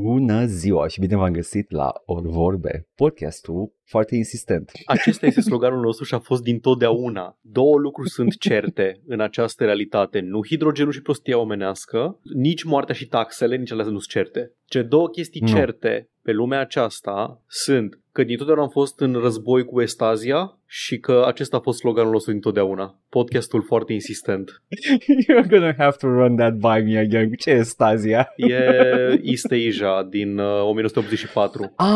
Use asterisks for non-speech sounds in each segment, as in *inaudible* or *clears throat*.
Bună ziua și bine v-am găsit la Ori Vorbe, podcastul foarte insistent. Acesta este sloganul nostru și a fost din totdeauna. Două lucruri sunt certe în această realitate. Nu hidrogenul și prostia omenească, nici moartea și taxele, nici alea nu sunt certe. Ce două chestii Nu. certe pe lumea aceasta sunt că din totdeauna am fost în război cu Estazia și că acesta a fost sloganul nostru din totdeauna. Podcastul foarte insistent. *laughs* You're gonna have to run that by me again. Ce e Stazia? E East Asia din uh, 1984. Ah,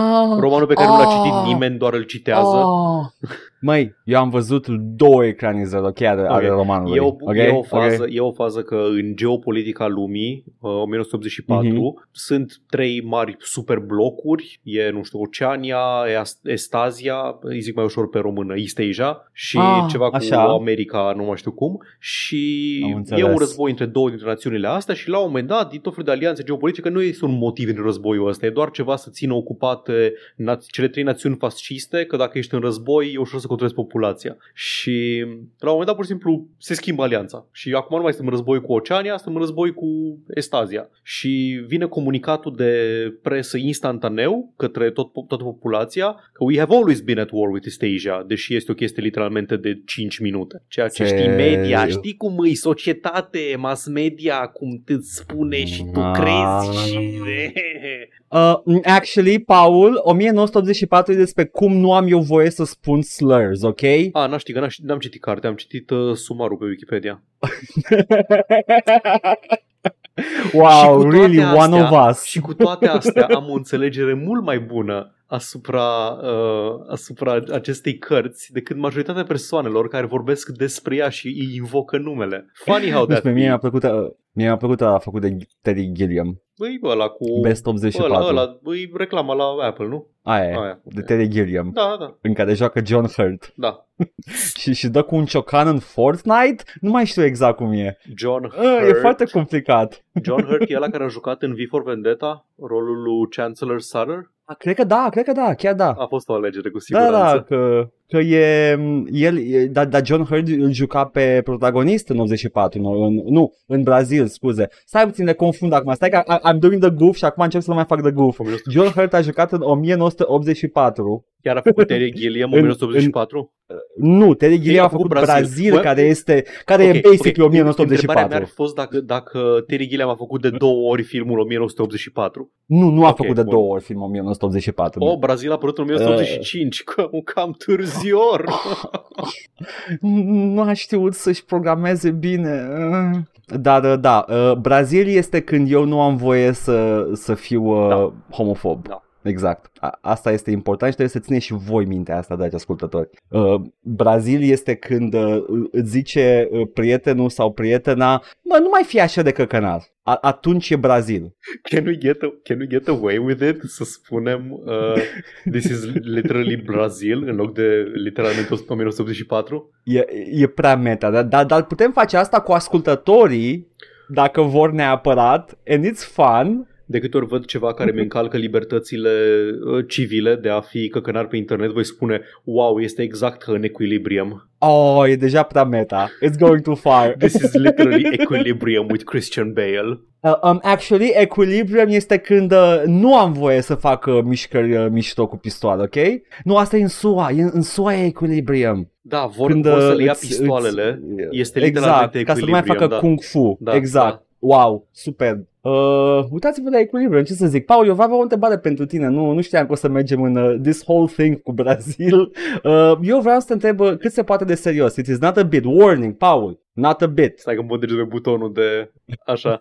Romanul pe care nu l-a ah, citit nimeni, doar îl citează. ah. Măi, eu am văzut două ecranizări, ok, ale, Ok. ale romanului. E o, ok? e, o fază, Ok? e o fază că în geopolitica lumii, uh, 1984, Mhm. sunt trei mari superblocuri, e, nu știu, Oceania, e Ast- Estazia, îi zic mai ușor pe română, East Asia și Ah, ceva cu așa. America, nu mai știu cum, și Am e înțeles. un război între două dintre națiunile astea și la un moment dat, din tot felul de alianțe geopolitice, nu este un motiv în războiul ăsta, e doar ceva să țină ocupate na- cele trei națiuni fasciste, că dacă ești în război, e ușor să controlezi populația. Și la un moment dat, pur și simplu, se schimbă alianța. Și acum nu mai suntem în război cu Oceania, suntem în război cu Estazia. Și vine comunicatul de presă instantaneu către tot, toată populația că we have always been at war with East Asia, deși este o chestie literalmente de 5 minute. Ceea ce știi Serios? media, știi cum e societate, mass media, cum te spune și tu Ah. crezi și... *laughs* Uh, actually, Paul, 1984 e despre cum nu am eu voie să spun slurs, ok? A, n-am știut, că n-am, n-am citit cartea, am citit uh, sumarul pe Wikipedia. *laughs* Și wow, cu toate really, astea- one of us. Și cu toate astea am o înțelegere mult mai bună asupra, uh, asupra acestei cărți decât majoritatea persoanelor care vorbesc despre ea și îi invocă numele. Funny how that Despre mie be. mi-a plăcut, uh, mie mi-a plăcut a făcut de Terry Gilliam, Băi, bă, ăla cu... Best 84. Ăla, ăla, băi, reclama la Apple, nu? Aia, e, Aia. de Terry Gilliam, Da, da, în care joacă John Hurt. da. *laughs* și, și dă cu un ciocan în Fortnite? Nu mai știu exact cum e. John Uh, Hurt. e foarte complicat. John Hurt e ăla care a jucat în V for Vendetta rolul lui Chancellor Sutter. A, cred că da, cred că da, chiar da. A fost o alegere cu Da, siguranță. da, că, că e, el, e, dar da, John Hurt îl juca pe protagonist în 84, nu, în, nu, în Brazil, scuze. Stai puțin, le confund acum, stai că I- I'm doing the goof și acum încep să mai fac the goof. John Hurt a jucat în 1984. Chiar a făcut Terry Gilliam în *laughs* În- 1984? Nu, Terry Gilliam a a făcut făcut Brazil, Brazil. Brazil care este, care Ok, e basically ok. Întrebarea mea ar 1984. fi fost dacă, dacă Terry Gilliam a făcut de două ori filmul 1984. Nu, nu a Ok, făcut de bun. două ori film 1984. O, Brazil a apărut în 1985, cam, cam târzior. *laughs* nu a știut să-și programeze bine. Dar da, da, uh, Brazil este când eu nu am voie să, să fiu uh, Da. homofob. Da. Exact. A- asta este important și trebuie să țineți și voi mintea asta, dragi ascultători. Uh, Brazil este când uh, îți zice uh, prietenul sau prietena, mă, nu mai fi așa de căcănar. A- atunci e Brazil. Can we get, a, can we get away with it? Să spunem uh, this is literally Brazil în loc de literalmente 1984? E, e prea meta, dar, dar, dar putem face asta cu ascultătorii dacă vor neapărat and it's fun De câte ori văd ceva care mi încalcă libertățile uh, civile de a fi căcănar pe internet, voi spune, wow, este exact ca în Equilibrium. Oh, e deja prea meta. It's going too far. This is literally Equilibrium with Christian Bale. Uh, um, actually, equilibrium este când uh, nu am voie să fac uh, mișcări uh, mișto cu pistoale, ok? Nu, asta e în SUA. E, în SUA e equilibrium. Da, vor, Când, vor să uh, le ia îți- pistoalele. îți- Este exact, literalmente ca să nu mai facă Equilibrium, da. kung fu. Da, exact. da. Wow, super. Uh, uitați-vă la Equilibrium, ce să zic. Paul, eu aveam o întrebare pentru tine. Nu, nu știam că o să mergem în uh, this whole thing cu Brazil. Uh, eu vreau să te întreb uh, cât se poate de serios. It is not a bit. Warning, Paul. Not a bit. Stai că îmi degetul pe butonul de... Așa.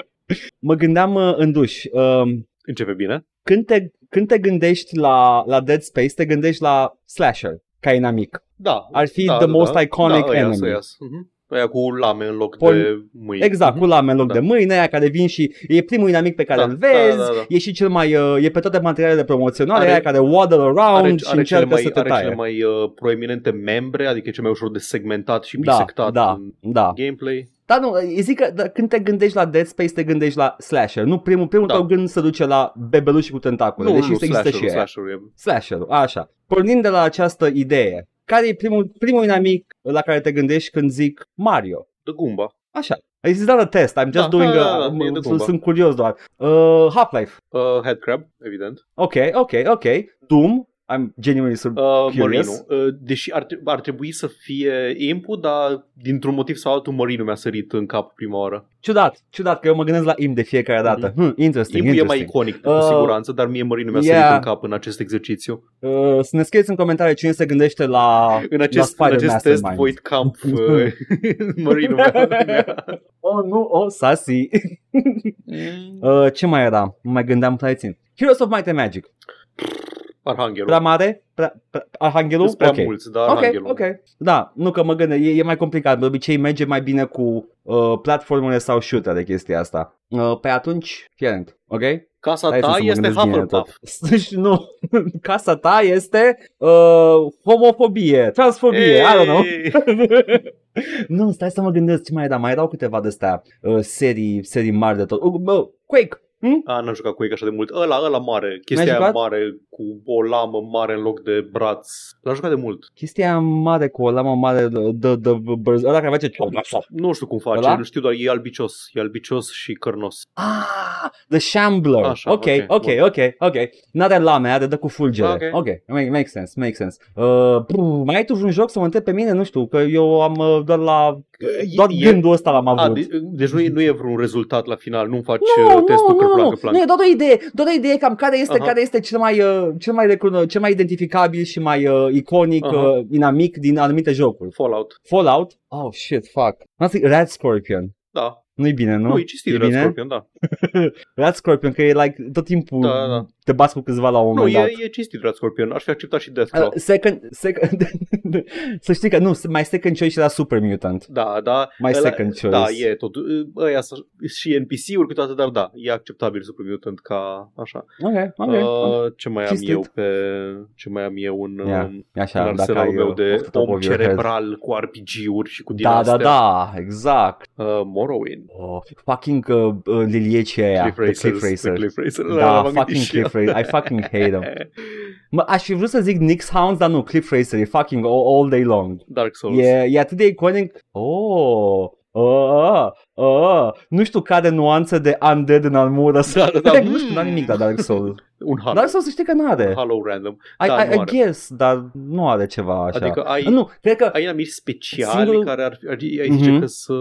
*laughs* Mă gândeam uh, în duș. Uh, Începe bine. când, te, când te gândești la, la Dead Space, te gândești la slasher, ca inamic. Da. Ar fi da, the da, most da. iconic da, ăia, enemy. Ăia, uh-huh. Ăia cu lame în loc Pol- de mâini. Exact, cu lame în loc Da. de mâini, aia care vin și e primul inamic pe care Da, îl vezi, da, da, da. e și cel mai, uh, e pe toate materialele promoționale, Are- aia care waddle around are, și are, cele încearcă mai, să te are taie. cele mai uh, proeminente membre, adică e cel mai ușor de segmentat și da, bisectat da, în da. gameplay. Dar nu, zic că da, când te gândești la Dead Space, te gândești la slasher. Nu, primul, primul Da. tău gând se duce la bebeluși cu tentacule, Nu, deși nu, există slasher, și aia. slasher e Slasher, așa. Pornind de la această idee, care e primul, primul inamic la care te gândești când zic Mario? de Goomba. Așa. This is not a test, I'm just Da, doing da, a, da, da, m- e de sunt, glumă. sunt curios doar. Uh, Half-Life. Uh, Headcrab, evident. Ok, ok, ok. Doom. I'm genuinely sur- Uh, Curious. Marinu. Uh, deși ar, tre- ar trebui să fie input, dar dintr-un motiv sau altul Marinu mi-a sărit în cap prima oară. Ciudat, ciudat că eu mă gândesc la IM de fiecare dată. Hmm, interesting, Impu e mai interesting. iconic, cu Uh, siguranță, dar mie Marinu mi-a yeah. sărit în cap în acest exercițiu. Uh, să ne scrieți în comentarii cine se gândește la, În la acest, în Spider acest test Mastermind. Void Camp *laughs* uh, *laughs* Marinu mi-a... *laughs* Oh, nu, oh, sasi. uh, ce mai era? Nu mai gândeam prea țin. Heroes of Might and Magic. Arhanghelul. Prea mare? Prea, prea, Arhanghelul? Sunt prea Ok. mulți, dar Ok, Arhanghelul. ok. Da, nu că mă gândesc, e, e mai complicat. De obicei merge mai bine cu uh, platformele sau shooter de chestia asta. Uh, pe atunci, fierent, ok? Casa Stai să- ta să mă este gândesc bine Hufflepuff. tot. *laughs* Și nu, *laughs* casa ta este uh, homofobie, transfobie, I don't know. Hey! *laughs* nu, stai să mă gândesc ce mai era. Mai erau câteva de astea uh, serii, serii mari de tot. Uh, uh, Quake. Hm? A, n-am jucat cu ei așa de mult. Ăla, ăla mare. Chestia aia jucat? mare cu o lamă mare în loc de braț. L-am jucat de mult. Chestia aia mare cu o lamă mare de, de, de, de ăla care face Nu știu cum face, Ăla? nu știu doar e albicios. E albicios și cărnos. Ah, The Shambler. Așa, ok, ok, ok, ok, ok. N-are lame, are de cu fulgere. Ok. Ok, make, make sense, make sense. Uh, brr, mai ai tu un joc să mă întreb pe mine? Nu știu, că eu am uh, doar la... Doar E- gândul ăsta l-am A, avut. de, deci nu e, nu e vreun rezultat la final, nu faci Nu, uh, nu, testul că nu, placă nu, plan. nu, e doar o idee, doar o idee cam care este, Aha. care este cel mai, uh, cel mai, recuno- cel mai identificabil și mai uh, iconic, Aha. uh, inamic din anumite jocuri. Fallout. Fallout? Oh shit, fuck. Asta e Red Scorpion. Da. Nu-i bine, nu? Nu, e cistit E Red bine? Scorpion, da. *laughs* Red Scorpion, că e like tot timpul Da, da, da. te bați cu câțiva la un Nu, moment e, dat. e cistit Red Scorpion. Aș fi acceptat și Deathclaw. Uh, second, second, *laughs* să știi că nu, mai second choice era Super Mutant. Da, da. Mai ăla- second choice. Da, e tot. Ăia sunt și NPC-uri cu toate, dar da, e acceptabil Super Mutant ca așa. Ok, ok. Uh, ce mai am Cinstit. eu pe... Ce mai am eu în, Ia, um, E așa, în dacă arsenalul ai meu uh, de off the top om of your head. cerebral cu RPG-uri și cu din Da, da, astea. da, exact. Uh, Morrowind. Oh, fucking uh, uh, liliecii aia, Cliff The Racers. Cliff Racer. The Cliff Racer. Da, m-am gândit fucking și eu. Cliff Racer. I fucking hate them. Mă, aș fi vrut să zic Nix Hounds, dar nu, Cliff Racer e fucking all, all day long. Dark Souls. E, e atât de iconic. Oh, oh, oh. Nu știu care nuanță de undead în armură să... Da, da, da. nu știu, n-am nimic la Dark Souls. Un Halo. Dark Souls să știi că n-are. Halo random. I, da, I, nu I are. guess, dar nu are ceva așa. Adică ai, Nu, cred că ai inamici speciali Singurul- care ar, ar, ai zice Mhm. că să...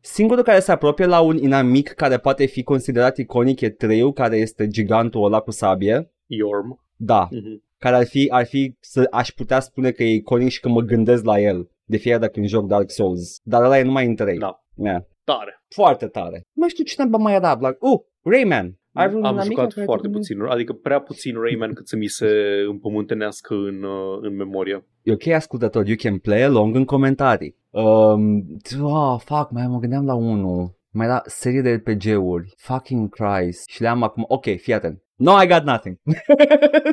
singurul care se apropie la un inamic care poate fi considerat iconic e Treu, care este gigantul ăla cu sabie. Yorm. Da, Mhm. care ar fi, ar fi să aș putea spune că e iconic și că mă gândesc la el de fiecare dată când joc Dark Souls. Dar ăla e numai în 3. Da. Yeah. Tare. Foarte tare. Nu mai știu cine mai era. Like, uh, Rayman. Ai vreun Am inamic jucat care foarte te- puțin, adică prea puțin Rayman cât să mi se împământenească în, uh, în memorie. E ok, ascultător, you can play along în comentarii. Um, oh, fuck, mai mă gândeam la unul. Mai era serie de RPG-uri. Fucking Christ. Și le-am acum. Ok, fii atent. No, I got nothing.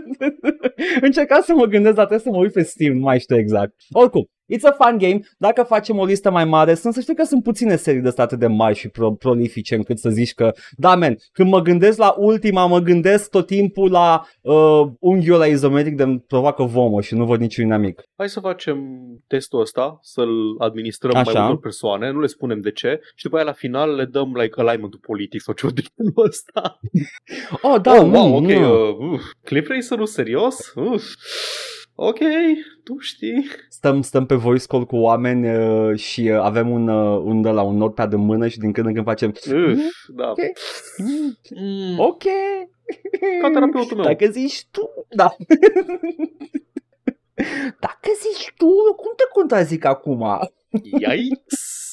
*laughs* Încercam să mă gândesc, dar trebuie să mă uit pe Steam, nu mai știu exact. Oricum, it's a fun game. Dacă facem o listă mai mare, sunt să știi că sunt puține serii de state de mari și pro- prolifice încât să zici că, da, man, când mă gândesc la ultima, mă gândesc tot timpul la uh, unghiul ăla izometric de îmi provoacă vomă și nu văd niciun inamic. Hai să facem testul ăsta, să-l administrăm Așa. mai multor persoane, nu le spunem de ce și după aia la final le dăm like alignment-ul politic sau ceva de genul ăsta. *laughs* Oh, da, oh, nu, wow, ok, nu. uh, uf, Cliff Racer-ul serios? Uf. Ok, tu știi. Stăm, stăm pe voice call cu oameni uh, și uh, avem un, uh, un, de la un notepad în mână și din când în când facem Uf, da. Ok. Mm, Mm, Ok. Ca terapeutul meu. Dacă zici tu, da. *laughs* Dacă zici tu, cum te contrazic acum? Yikes.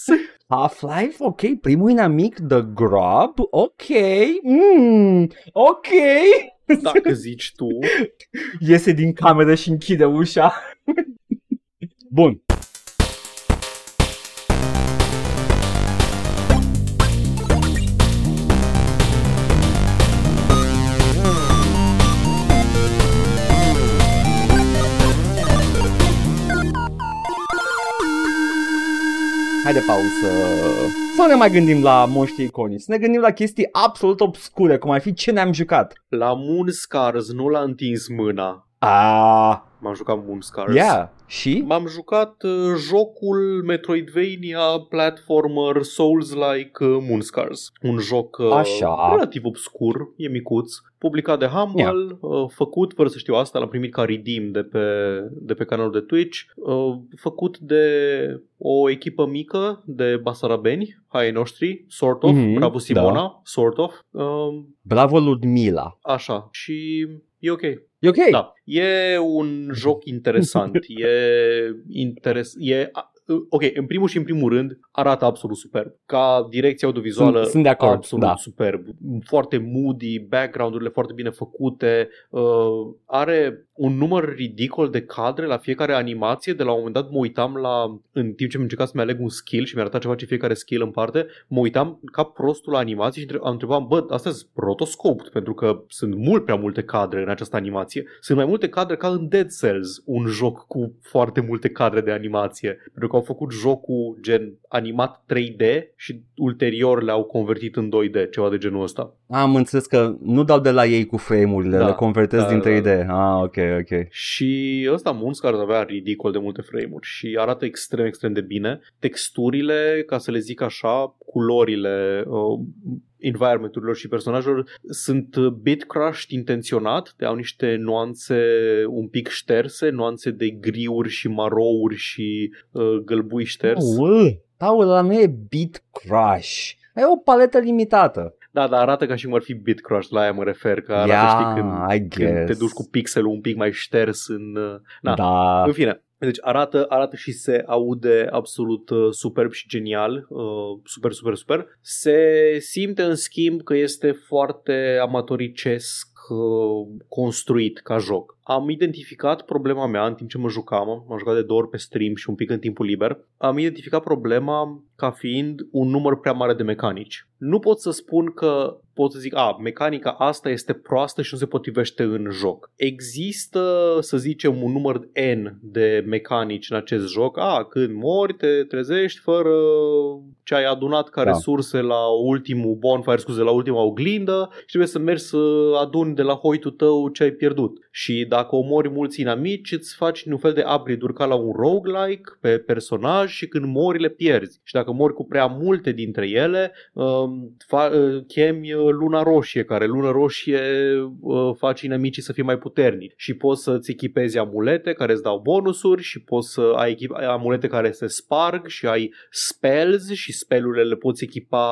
Half-Life, ok, primul inamic, The Grub, ok, mm, ok. Dacă zici tu, Iese din cameră și închide ușa. Bun. De pauză. Să nu ne mai gândim la moști iconici, să ne gândim la chestii absolut obscure, cum ar fi ce ne-am jucat. la Moon Scars nu l-a întins mâna. Ah, M-am jucat Moonscars. yeah. Și? M-am jucat uh, jocul Metroidvania platformer Souls-like uh, Moonscars. Un joc uh, Așa. relativ obscur, e micuț, publicat de Humble, Yeah. uh, făcut, fără să știu asta, l-am primit ca redeem de pe, de pe canalul de Twitch, uh, făcut de o echipă mică de basarabeni, hai ai noștri, sort of, Mhm, bravo Simona, da. sort of, uh, Bravo Ludmila. așa, și e ok. E ok. Da, e un joc *laughs* interesant. e interes e a- Ok, în primul și în primul rând arată absolut superb. Ca direcție audiovizuală Sunt- sunt de acord, absolut da. superb. Foarte moody, background-urile foarte bine făcute. Uh, are un număr ridicol de cadre la fiecare animație. De la un moment dat mă uitam la, în timp ce mi încercam să-mi aleg un skill și mi arăta ceva ce fiecare skill în parte, mă uitam ca prostul la animație și între- am întrebat, bă, astea sunt rotoscoped, pentru că sunt mult prea multe cadre în această animație. Sunt mai multe cadre ca în Dead Cells, un joc cu foarte multe cadre de animație, pentru că au făcut jocul gen animat 3D și ulterior le-au convertit în 2D, ceva de genul ăsta. Am înțeles că nu dau de la ei cu frame-urile, Da, le convertez da, din da, 3D. Ah, ok, ok. Și ăsta Moonscars avea ridicol de multe frame-uri și arată extrem, extrem de bine. Texturile, ca să le zic așa, culorile, uh, environmenturilor și personajelor sunt bit crushed intenționat, de au niște nuanțe un pic șterse, nuanțe de griuri și marouri și uh, gălbui șters. Ul, Paul, ăla nu e Beat Crush. E o paletă limitată. Da, dar arată ca și cum ar fi bit crushed, la aia mă refer, că arată, Yeah, știi, când, I când te guess. duci cu pixelul un pic mai șters în... uh, Na, Da. În fine, deci arată, arată și se aude absolut uh, superb și genial, uh, super, super, super. Se simte în schimb că este foarte amatoricesc uh, construit ca joc. Am identificat problema mea în timp ce mă jucam, m-am jucat de două ori pe stream și un pic în timpul liber. Am identificat problema ca fiind un număr prea mare de mecanici. Nu pot să spun că pot să zic, a, mecanica asta este proastă și nu se potrivește în joc. Există, să zicem, un număr N de mecanici în acest joc. A, când mori, te trezești fără ce ai adunat ca Da. resurse la ultimul bonfire, scuze, la ultima oglindă și trebuie să mergi să aduni de la hoitul tău ce ai pierdut. Și dacă omori mulți inamici, îți faci un fel de upgrade-uri ca la un roguelike pe personaj și când mori le pierzi. Și dacă mori cu prea multe dintre ele, um, fa- uh, chemi uh, luna roșie, care luna roșie uh, face inamicii să fie mai puternici. Și poți să-ți echipezi amulete care îți dau bonusuri și poți să ai, echip- ai amulete care se sparg și ai spells și spellurile le poți echipa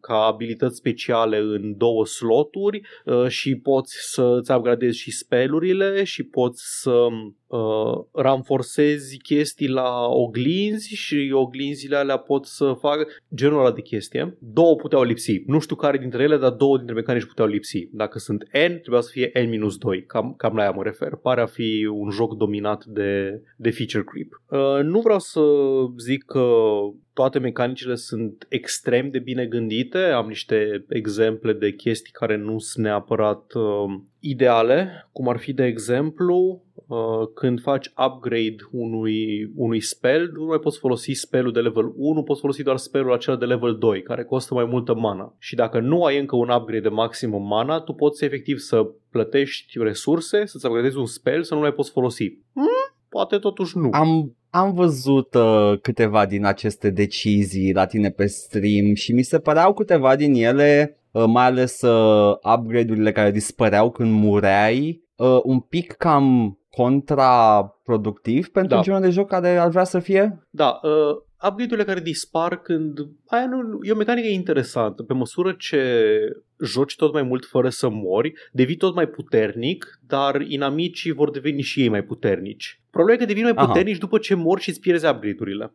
ca abilități speciale în două sloturi uh, și poți să-ți upgradezi și spellurile și poți să uh, ranforsezi chestii la oglinzi și oglinzile alea pot să facă genul ăla de chestie. Două puteau lipsi. Nu știu care dintre ele, dar două dintre mecanici puteau lipsi. Dacă sunt N, trebuia să fie N-2. Cam, cam la aia mă refer. Pare a fi un joc dominat de, de feature creep. Uh, nu vreau să zic că toate mecanicile sunt extrem de bine gândite. Am niște exemple de chestii care nu sunt neapărat uh, ideale, cum ar fi de exemplu uh, când faci upgrade unui, unui spell, nu mai poți folosi spellul de level 1, poți folosi doar spellul acela de level 2, care costă mai multă mana. Și dacă nu ai încă un upgrade de maximum mana, tu poți efectiv să plătești resurse, să-ți upgradezi un spell, să nu mai poți folosi. Hmm? Poate totuși nu. Am, am văzut uh, câteva din aceste decizii la tine pe stream și mi se păreau câteva din ele, uh, mai ales uh, upgrade-urile care dispăreau când mureai, uh, un pic cam contraproductiv pentru Da. genul de joc care ar vrea să fie. Da, uh, upgrade-urile care dispar când... Aia nu, e o mecanică interesantă. Pe măsură ce joci tot mai mult fără să mori, devii tot mai puternic, dar inamicii vor deveni și ei mai puternici. Problema e că devin mai Aha. puternici după ce mor și îți pierzi upgrade-urile.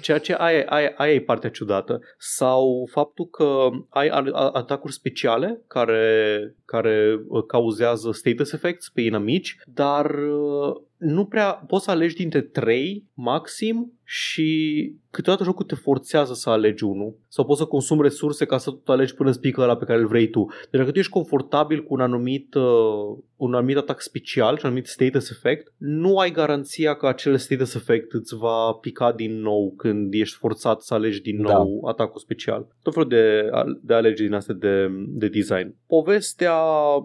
Ceea ce aia, aia, aia e partea ciudată. Sau faptul că ai a- a- atacuri speciale care, care uh, cauzează status effects pe inamici, dar uh, nu prea poți să alegi dintre 3 maxim și câteodată jocul te forțează să alegi unul sau poți să consumi resurse ca să tot alegi până îți pică ăla pe care îl vrei tu. Deci dacă tu ești confortabil cu un anumit uh, un anumit atac special și un anumit status effect, nu ai garanția că acel status effect îți va pica din nou când ești forțat să alegi din Da. nou atacul special. Tot felul de, de alegeri din astea de, de design. Povestea,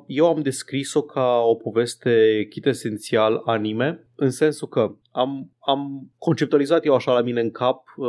eu am descris-o ca o poveste chit esențial anime, în sensul că am, am conceptualizat eu așa la mine în cap uh,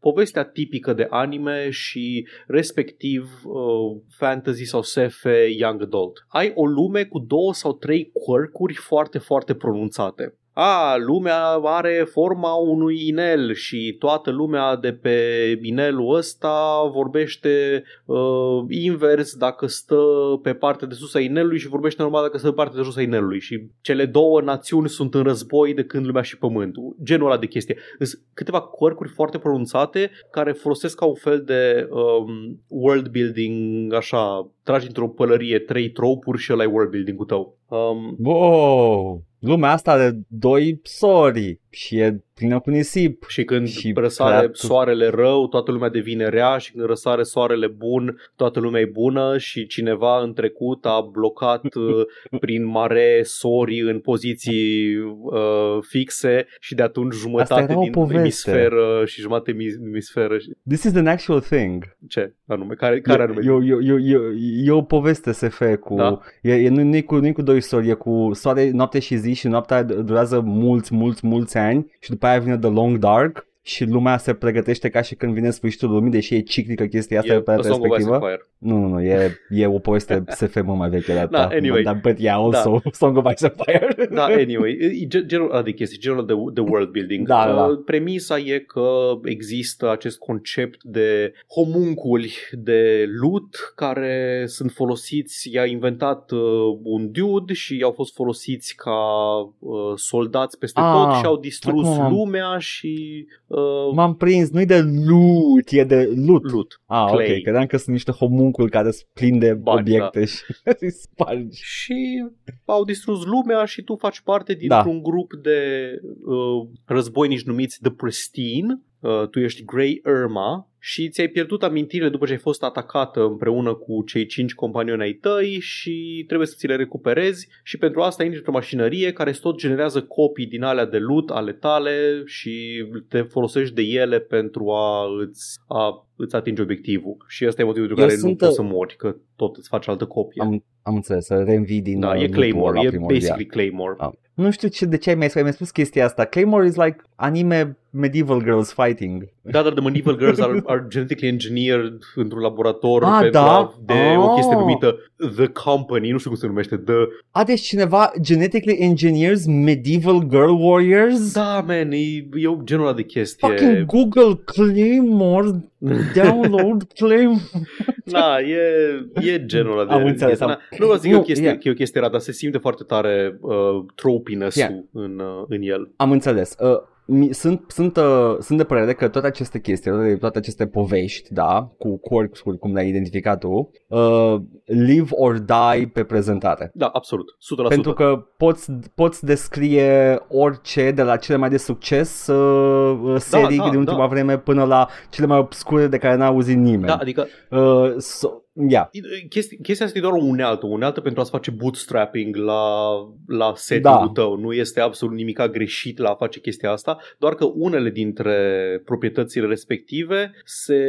povestea tipică de anime și respectiv uh, fantasy sau SF young adult. Ai o lume cu două sau trei quirk-uri foarte, foarte pronunțate. A, lumea are forma unui inel și toată lumea de pe inelul ăsta vorbește uh, invers dacă stă pe partea de sus a inelului și vorbește normal dacă stă pe partea de jos a inelului și cele două națiuni sunt în război de când lumea și pământul. Genul ăla de chestie. Sunt câteva quirk-uri foarte pronunțate care folosesc ca un fel de um, world building, așa, tragi într-o pălărie trei tropuri și ăla e world building-ul tău. Um, Wow! Lumea asta are doi sori și e plină cu nisip. Și când Și răsare prea- soarele rău, toată lumea devine rea și când răsare soarele bun, toată lumea e bună și cineva în trecut a blocat *laughs* uh, prin mare sori în poziții uh, fixe și de atunci jumătate era o din poveste. emisferă și jumătate mi- emisferă. și- This is an actual thing. Ce anume? Care, care anume? E, e, e, e, e o poveste SF cu... Da. E, e, nu, nu, e cu, nu e cu doi sori, e cu soare, noapte și zi și noaptea durează mulți, mulți, mulți ani și după aia vine The Long Dark și lumea se pregătește ca și când vine sfârșitul lumii, deși e ciclică chestia asta e pe A perioada Song of Ice and respectivă. Fire. Nu, nu, nu, e, e o poveste SF mult mai veche de *laughs* Da, asta. anyway. Dar, but yeah, also *laughs* Song of Ice and Fire. Da, anyway, e gen- genul ăla de chestii, genul de, de world building. Da, da, da. Uh, Premisa e că există acest concept de homunculi de loot care sunt folosiți, i-a inventat uh, un dude și au fost folosiți ca uh, soldați peste Ah, tot și au distrus acum am- lumea și uh, M-am prins, nu-i de loot, e de loot. loot. Ah, clay. ok, credeam că sunt niște homunculi care sunt plini de Bani, obiecte și *laughs* îi spargi. și au distrus lumea și tu faci parte dintr-un grup de uh, războinici numiți The Pristine. Uh, tu ești Grey Irma și ți-ai pierdut amintirile după ce ai fost atacată împreună cu cei cinci companioni ai tăi și trebuie să ți le recuperezi. Și pentru asta intri într-o mașinărie care îți tot generează copii din alea de loot ale tale și te folosești de ele pentru a îți, a îți atingi obiectivul. Și ăsta e motivul pentru Eu care nu sunt, poți uh, să mori, că tot îți faci altă copie. Am, am înțeles, să reînvii din Da, uh, e loot-ul Claymore, ăla e primordial. basically Claymore. Ah. Nu știu ce, de ce ai mai, ai mai spus chestia asta. Claymore is like anime medieval girls fighting. Da, dar the medieval girls are, are genetically engineered într-un laborator Ah, pentru da? a, de o chestie Oh. numită The Company, nu știu cum se numește, The... A, deci cineva genetically engineers medieval girl warriors? Da, man, e, e genul ăla de chestie. Fucking Google Claymore, download Claymore. *laughs* Da, e, e genul ăla de Am înțeles, chestie. am- Na, Nu vreau să zic că e o Nu, chestie, yeah. că e o chestie rea, dar se simte foarte tare uh, tropiness-ul Yeah. în, uh, în el. Am înțeles. Uh, mi- sunt, sunt, uh, sunt de părere că toate aceste chestii, toate, toate aceste povești, da, cu quirks-uri, cum le-ai identificat tu, uh, live or die pe prezentare. Da, absolut, 100%. Pentru că poți, poți descrie orice de la cele mai de succes uh, uh, serii da, din ultima da. vreme până la cele mai obscure de care n-a auzit nimeni. Da, adică Uh, so, yeah. Chesti- chestia asta e doar o unealtă, o unealtă pentru a-ți face bootstrapping la, la setting-ul Da. tău. Nu este absolut nimic greșit la a face chestia asta, doar că unele dintre proprietățile respective se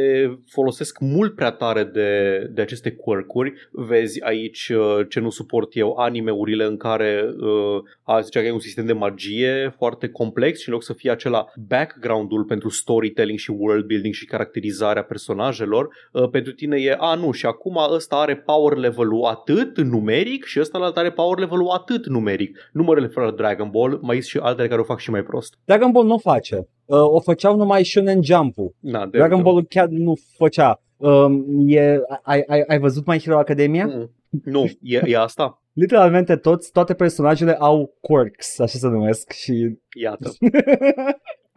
folosesc mult prea tare de, de aceste quirk-uri. Vezi aici uh, ce nu suport eu, anime-urile în care uh, a zicea că e un sistem de magie foarte complex și în loc să fie acela background-ul pentru storytelling și world building și caracterizarea personajelor, uh, pentru tine e, a nu, și acum ăsta are power level-ul atât numeric și ăsta are power level-ul atât numeric. Nu mă refer la Dragon Ball, mai sunt și altele care o fac și mai prost. Dragon Ball nu o face. Uh, o făceau numai Shonen Jump-ul. Na, de Dragon Ball chiar nu făcea. Um, e, ai, ai, ai văzut My Hero Academia? Mm. Nu, e, e asta. *laughs* Literalmente toți, toate personajele au quirks, așa se numesc și... Iată. *laughs*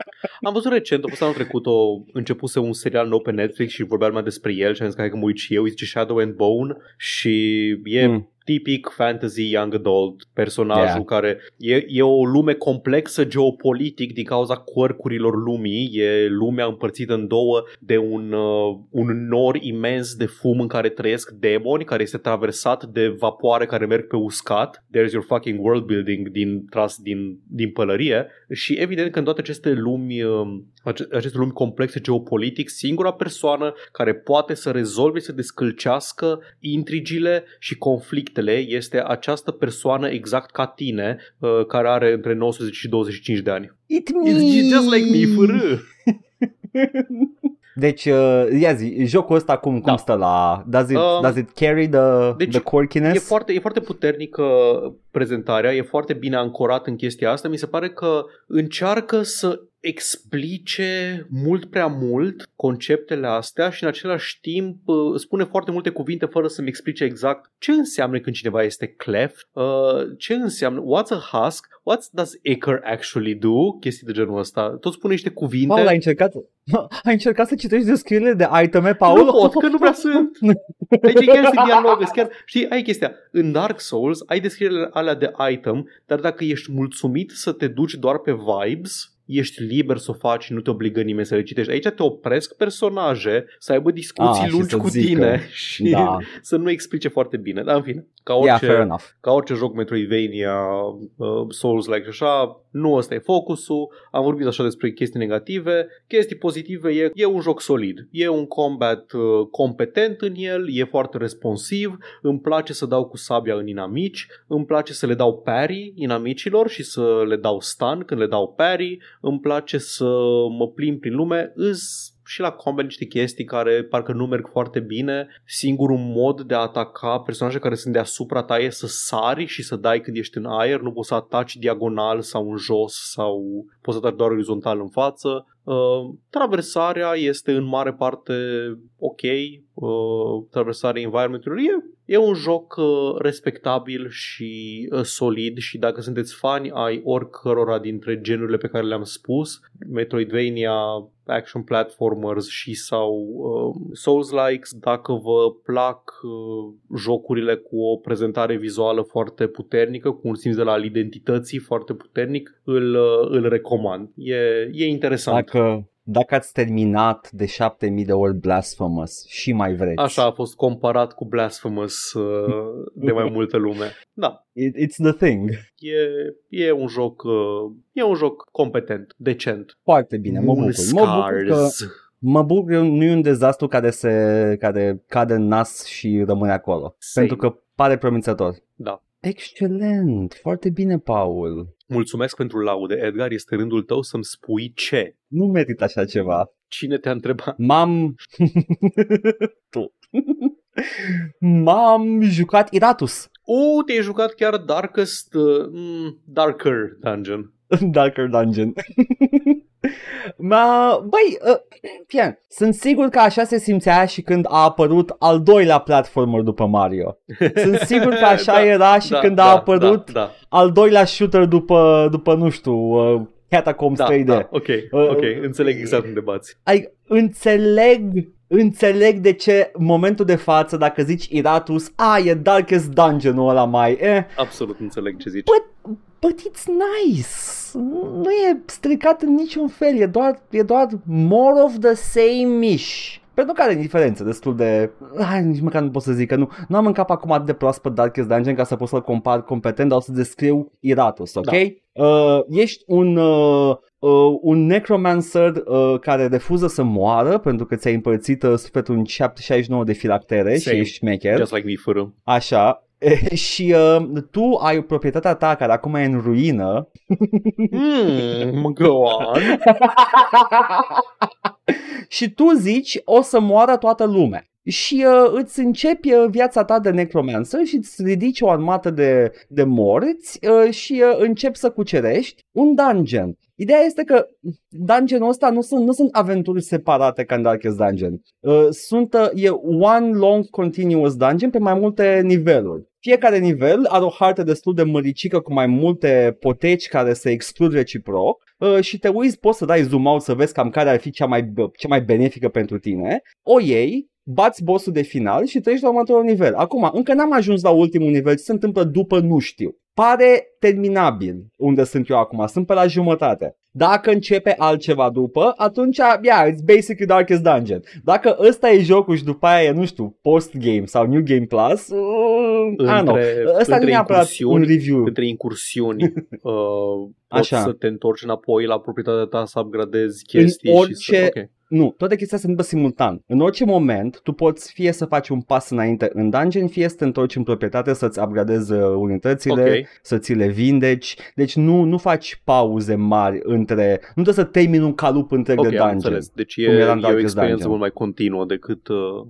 Am văzut recent, a fost anul trecut, o începuse un serial nou pe Netflix și vorbea mai despre el și am zis că hai că mă uit și eu, îi zice Shadow and Bone și e Mm. Tipic fantasy young adult, personajul Yeah. care e, e o lume complexă geopolitic din cauza quirkurilor lumii, e lumea împărțită în două de un, uh, un nor imens de fum în care trăiesc demoni, care este traversat de vapoare care merg pe uscat. There's your fucking world building din, tras din, din pălărie și evident că în toate aceste lumi, uh, ace- aceste lumi complexe geopolitic, singura persoană care poate să rezolve, să descălcească intrigile și conflictele este această persoană exact ca tine, uh, care are între 19 și 25 de ani. It It's just like me, fără. *laughs* Deci, uh, ia zi, jocul ăsta cum, cum Da. stă la... Does it, Um, does it carry the, deci, the quirkiness? E foarte, e foarte puternică prezentarea, e foarte bine ancorat în chestia asta. Mi se pare că încearcă să explice mult prea mult conceptele astea și în același timp uh, spune foarte multe cuvinte fără să-mi explice exact ce înseamnă când cineva este cleft, uh, ce înseamnă, what's a husk, what does Icar actually do, chestii de genul ăsta. Tot spune niște cuvinte. Paul, ai încercat, *laughs* ai încercat să citești descrierile de iteme, Paul? Nu pot, că nu prea *laughs* sunt. Deci chiar este dialog, sunt chiar, știi, ai chestia, în Dark Souls ai descrierile alea de item, dar dacă ești mulțumit să te duci doar pe vibes, ești liber să o faci și nu te obligă nimeni să le citești. Aici te opresc personaje să aibă discuții Ah, și lungi să cu zică. tine și Da, *laughs* să nu explice foarte bine. Dar în fine, ca yeah, orice, fair enough. ca orice joc Metroidvania, uh, Souls-like și așa, nu ăsta e focusul. Am vorbit așa despre chestii negative. Chestii pozitive e, e un joc solid. E un combat uh, competent în el, e foarte responsiv, îmi place să dau cu sabia în inamici, îmi place să le dau parry inamicilor și să le dau stun când le dau parry, îmi place să mă plimb prin lume, îs și la combat niște chestii care parcă nu merg foarte bine. Singurul mod de a ataca personaje care sunt deasupra ta e să sari și să dai când ești în aer, nu poți să ataci diagonal sau în jos sau poți să ataci doar orizontal în față. Uh, traversarea este în mare parte ok, uh, traversarea environment-ului e, e un joc uh, respectabil și uh, solid și dacă sunteți fani ai oricărora dintre genurile pe care le-am spus, Metroidvania, action platformers și sau uh, Souls-likes, dacă vă plac uh, jocurile cu o prezentare vizuală foarte puternică, cu un simț de la al identității foarte puternic, îl, uh, îl recomand. E, e interesant. Dacă, dacă ați terminat de 7000 de ori Blasphemous și mai vreți. Așa a fost comparat cu Blasphemous uh, de mai *laughs* multă lume. Da, It, it's the thing. e, e un joc uh, e un joc competent, decent. Foarte bine, mă bucur. Mă bucur că, Scars. mă bucur că nu e un dezastru care, se, care cade în nas și rămâne acolo. Same. Pentru că pare promițător. Da. Excelent, foarte bine, Paul. Mulțumesc pentru laude, Edgar. Este rândul tău să-mi spui ce. Nu merit așa ceva. Cine te-a întrebat? M-am... *laughs* tu. M-am jucat Iratus. U, te-ai jucat chiar Darkest, uh, mm, Darker Dungeon. *laughs* Darker Dungeon. *laughs* Ma, băi, *clears throat* uh, fie, sunt sigur că așa se simțea și când a apărut al doilea platformer după Mario. Sunt sigur că așa *laughs* Da, era și da, când da, a apărut Da, da, al doilea shooter după, după nu știu, uh, Catacombs da, 3D. da, ok, Uh, ok, înțeleg exact unde bați. Ai, înțeleg, înțeleg de ce momentul de față, dacă zici Iratus, a, e Darkest Dungeon-ul ăla mai, eh, Absolut înțeleg ce zici. But, but it's nice. Nu e stricat în niciun fel, e doar, e doar more of the same-ish. Pentru care e diferență destul de... Hai, nici măcar nu pot să zic că nu. Nu am în cap acum atât de proaspăt Darkest Dungeon ca să pot să-l compar competent, dar o să descriu Iratus, ok? Da. Uh, ești un, uh, uh, un necromancer uh, care refuză să moară pentru că ți-ai împărțit uh, sufletul în 69 de filactere Same. și ești șmecher. Just like me, fără. Așa. și uh, tu ai proprietatea ta care acum e în ruină Mm, go on. *laughs* *laughs* și tu zici o să moară toată lumea. Și uh, îți începi uh, viața ta de necromancer și îți ridici o armată de, de morți uh, și uh, începi să cucerești un dungeon. Ideea este că dungeonul ăsta nu sunt, nu sunt aventuri separate ca în Darkest Dungeon. Uh, sunt, uh, e one long continuous dungeon pe mai multe niveluri. Fiecare nivel are o hartă destul de măricică cu mai multe poteci care se exclud reciproc uh, și te uiți, poți să dai zoom out să vezi cam care ar fi cea mai, cea mai benefică pentru tine. O iei bați bossul de final și treci la următorul nivel. Acum, încă n-am ajuns la ultimul nivel, ce se întâmplă după nu știu. Pare terminabil unde sunt eu acum, sunt pe la jumătate. Dacă începe altceva după, atunci, yeah, it's basically Darkest Dungeon. Dacă ăsta e jocul și după aia e, nu știu, post-game sau New Game Plus, uh, între, ăsta nu e neapărat un review. Între incursiuni, *laughs* uh, Așa. poți să te întorci înapoi la proprietatea ta, să upgradezi chestii în orice, și să... Okay. Nu, toate chestia se întâmplă simultan. În orice moment, tu poți fie să faci un pas înainte în dungeon, fie să te întorci în proprietate, să-ți upgradezi uh, unitățile, okay. să ți le vindeci. Deci nu, nu faci pauze mari între... Nu trebuie să termini un calup întreg okay, de dungeon. Înțeles. Deci e, e o experiență mult mai continuă decât... Uh...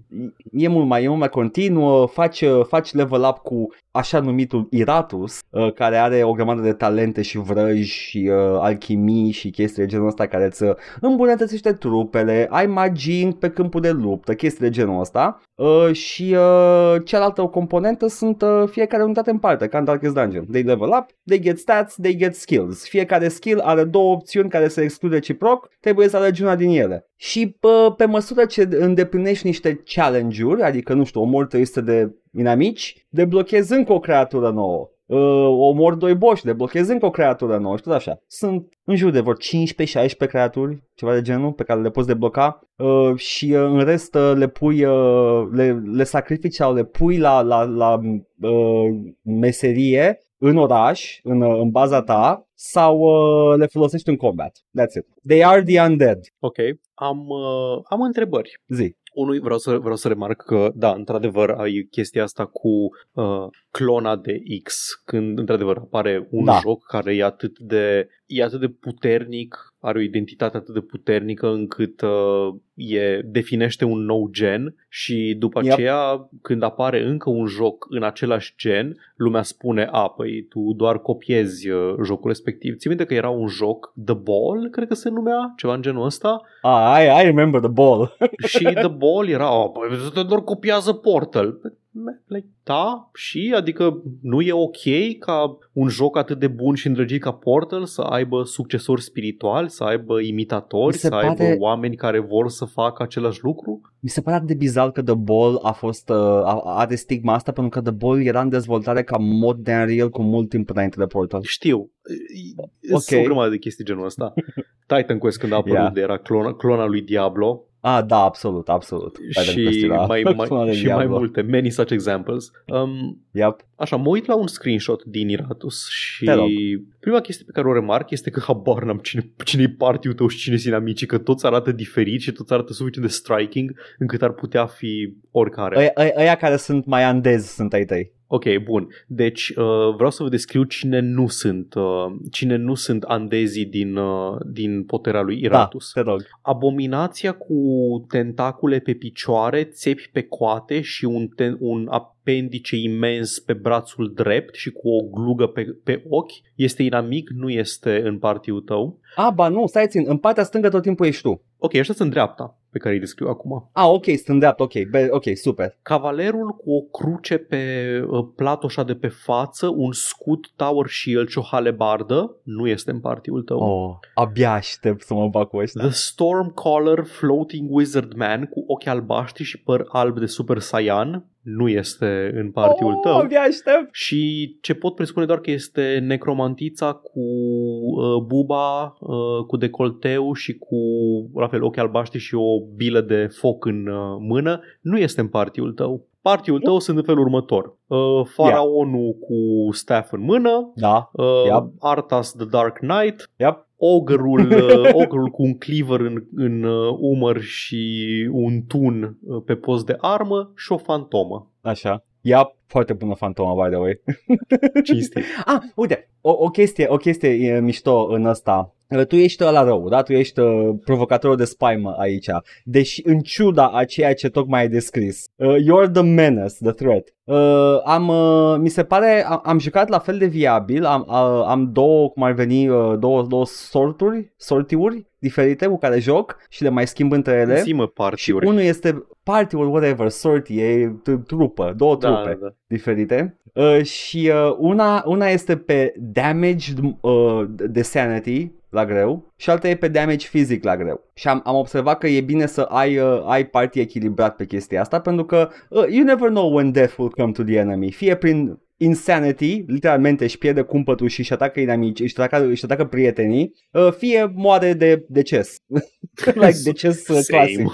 E, mult mai, e mult mai continuă, faci, uh, faci level up cu așa numitul Iratus, uh, care are o grămadă de talente și vrăji și uh, alchimii și chestii de genul ăsta care îți îmbunătățește trupele, ai magii pe câmpul de luptă, chestii de genul ăsta uh, și uh, cealaltă o componentă sunt uh, fiecare unitate în parte, ca în Darkest Dungeon. They level up, they get stats, they get skills. Fiecare skill are două opțiuni care se exclude reciproc, trebuie să alegi una din ele. Și pe, pe măsură ce îndeplinești niște challenge-uri, adică nu știu, omori 300 de inamici, deblochezi încă o creatură nouă. Uh, omor doi boși, deblochezi încă o creatură nouă și tot așa. Sunt în jur de vreo 15-16 creaturi, ceva de genul, pe care le poți debloca uh, și uh, în rest uh, le pui, uh, le, le sacrifici sau le pui la, la, la uh, meserie în oraș, în, uh, în baza ta, sau uh, le folosești în combat. That's it. They are the undead. Ok. Am, uh, am întrebări. Zi. Unul, vreau să, vreau să remarc că, da, într-adevăr, ai chestia asta cu uh, clona de X, când, într-adevăr, apare un da. joc care e atât de, e atât de puternic are o identitate atât de puternică încât uh, e, definește un nou gen și după yep. aceea când apare încă un joc în același gen, lumea spune, a, păi tu doar copiezi uh, jocul respectiv. Ți minte că era un joc, The Ball, cred că se numea, ceva în genul ăsta? Ah, I, I remember The Ball. și The Ball era, oh, păi doar copiază Portal like, da, și adică nu e ok ca un joc atât de bun și îndrăgit ca Portal să aibă succesori spirituali, să aibă imitatori, să pare... aibă oameni care vor să facă același lucru? Mi se pare de bizar că The Ball a fost, uh, a, are stigma asta pentru că The Ball era în dezvoltare ca mod de Unreal cu mult timp înainte de Portal. Știu. Okay. Sunt o grămadă de chestii genul ăsta. *laughs* Titan Quest când a apărut yeah. era clona, clona lui Diablo Ah, da, absolut, absolut. *laughs* Și, mai, mai, și mai multe, many such examples. Um, yep. Așa, mă uit la un screenshot din Iratus și prima chestie pe care o remarc este că habar n-am cine, cine e party tău și cine sunt amicii, că toți arată diferit și toți arată suficient de striking încât ar putea fi oricare. Aia care sunt mai andezi sunt ai tăi. Ok, bun. Deci uh, vreau să vă descriu cine nu sunt, uh, cine nu sunt andezii din, uh, din potera lui Iratus. Da, te rog. Abominația cu tentacule pe picioare, țepi pe coate și un, ten, un apendice imens pe brațul drept și cu o glugă pe, pe ochi este inamic, nu este în partiul tău. A, ba nu, stai țin, în partea stângă tot timpul ești tu. Ok, ăștia sunt dreapta pe care îi descriu acum. Ah, ok, sunt dreapta, ok, Be- ok, super. Cavalerul cu o cruce pe uh, platoșa de pe față, un scut, tower shield și o halebardă, nu este în partiul tău. Oh, abia aștept să mă bag cu ăștia. The Stormcaller Floating Wizard Man cu ochi albaștri și păr alb de Super Saiyan, nu este în partiul oh, tău. Abia aștept. Și ce pot presupune doar că este necromantița cu uh, buba, uh, cu decolteu și cu, la fel, ochi albaștri și o bilă de foc în uh, mână, nu este în partiul tău. Partiul tău sunt în felul următor. Uh, faraonul yeah. cu staff în mână, da. uh, yep. Arthas the Dark Knight, yep. Ogrul, *laughs* uh, ogrul cu un cleaver în, în uh, umăr și un tun uh, pe post de armă și o fantomă. Așa. Ia, foarte bună fantoma, by the way. *laughs* Cinstit. ah, uite, o, o chestie, o chestie mișto în asta tu ești la rău, da? Tu ești uh, provocatorul de spaimă aici. Deși în ciuda a ceea ce tocmai ai descris. Uh, you're the menace, the threat. Uh, am, uh, mi se pare, am, am jucat la fel de viabil, am, uh, am două, cum ar veni, uh, două, două sorturi, sortiuri diferite cu care joc și le mai schimb între ele. Zi-mă Și unul este party or whatever, sortie, e trupă, două da, trupe da, da. diferite. Uh, și uh, una, una este pe damage uh, de sanity la greu și alta e pe damage fizic la greu. Și am, am observat că e bine să ai, uh, ai party echilibrat pe chestia asta pentru că uh, you never know when death will come to the enemy. Fie prin insanity, literalmente își pierde cumpătul și își atacă inamici, își atacă, își atacă prietenii, uh, fie moare de deces. *laughs* like *laughs* deces uh, clasic. *laughs*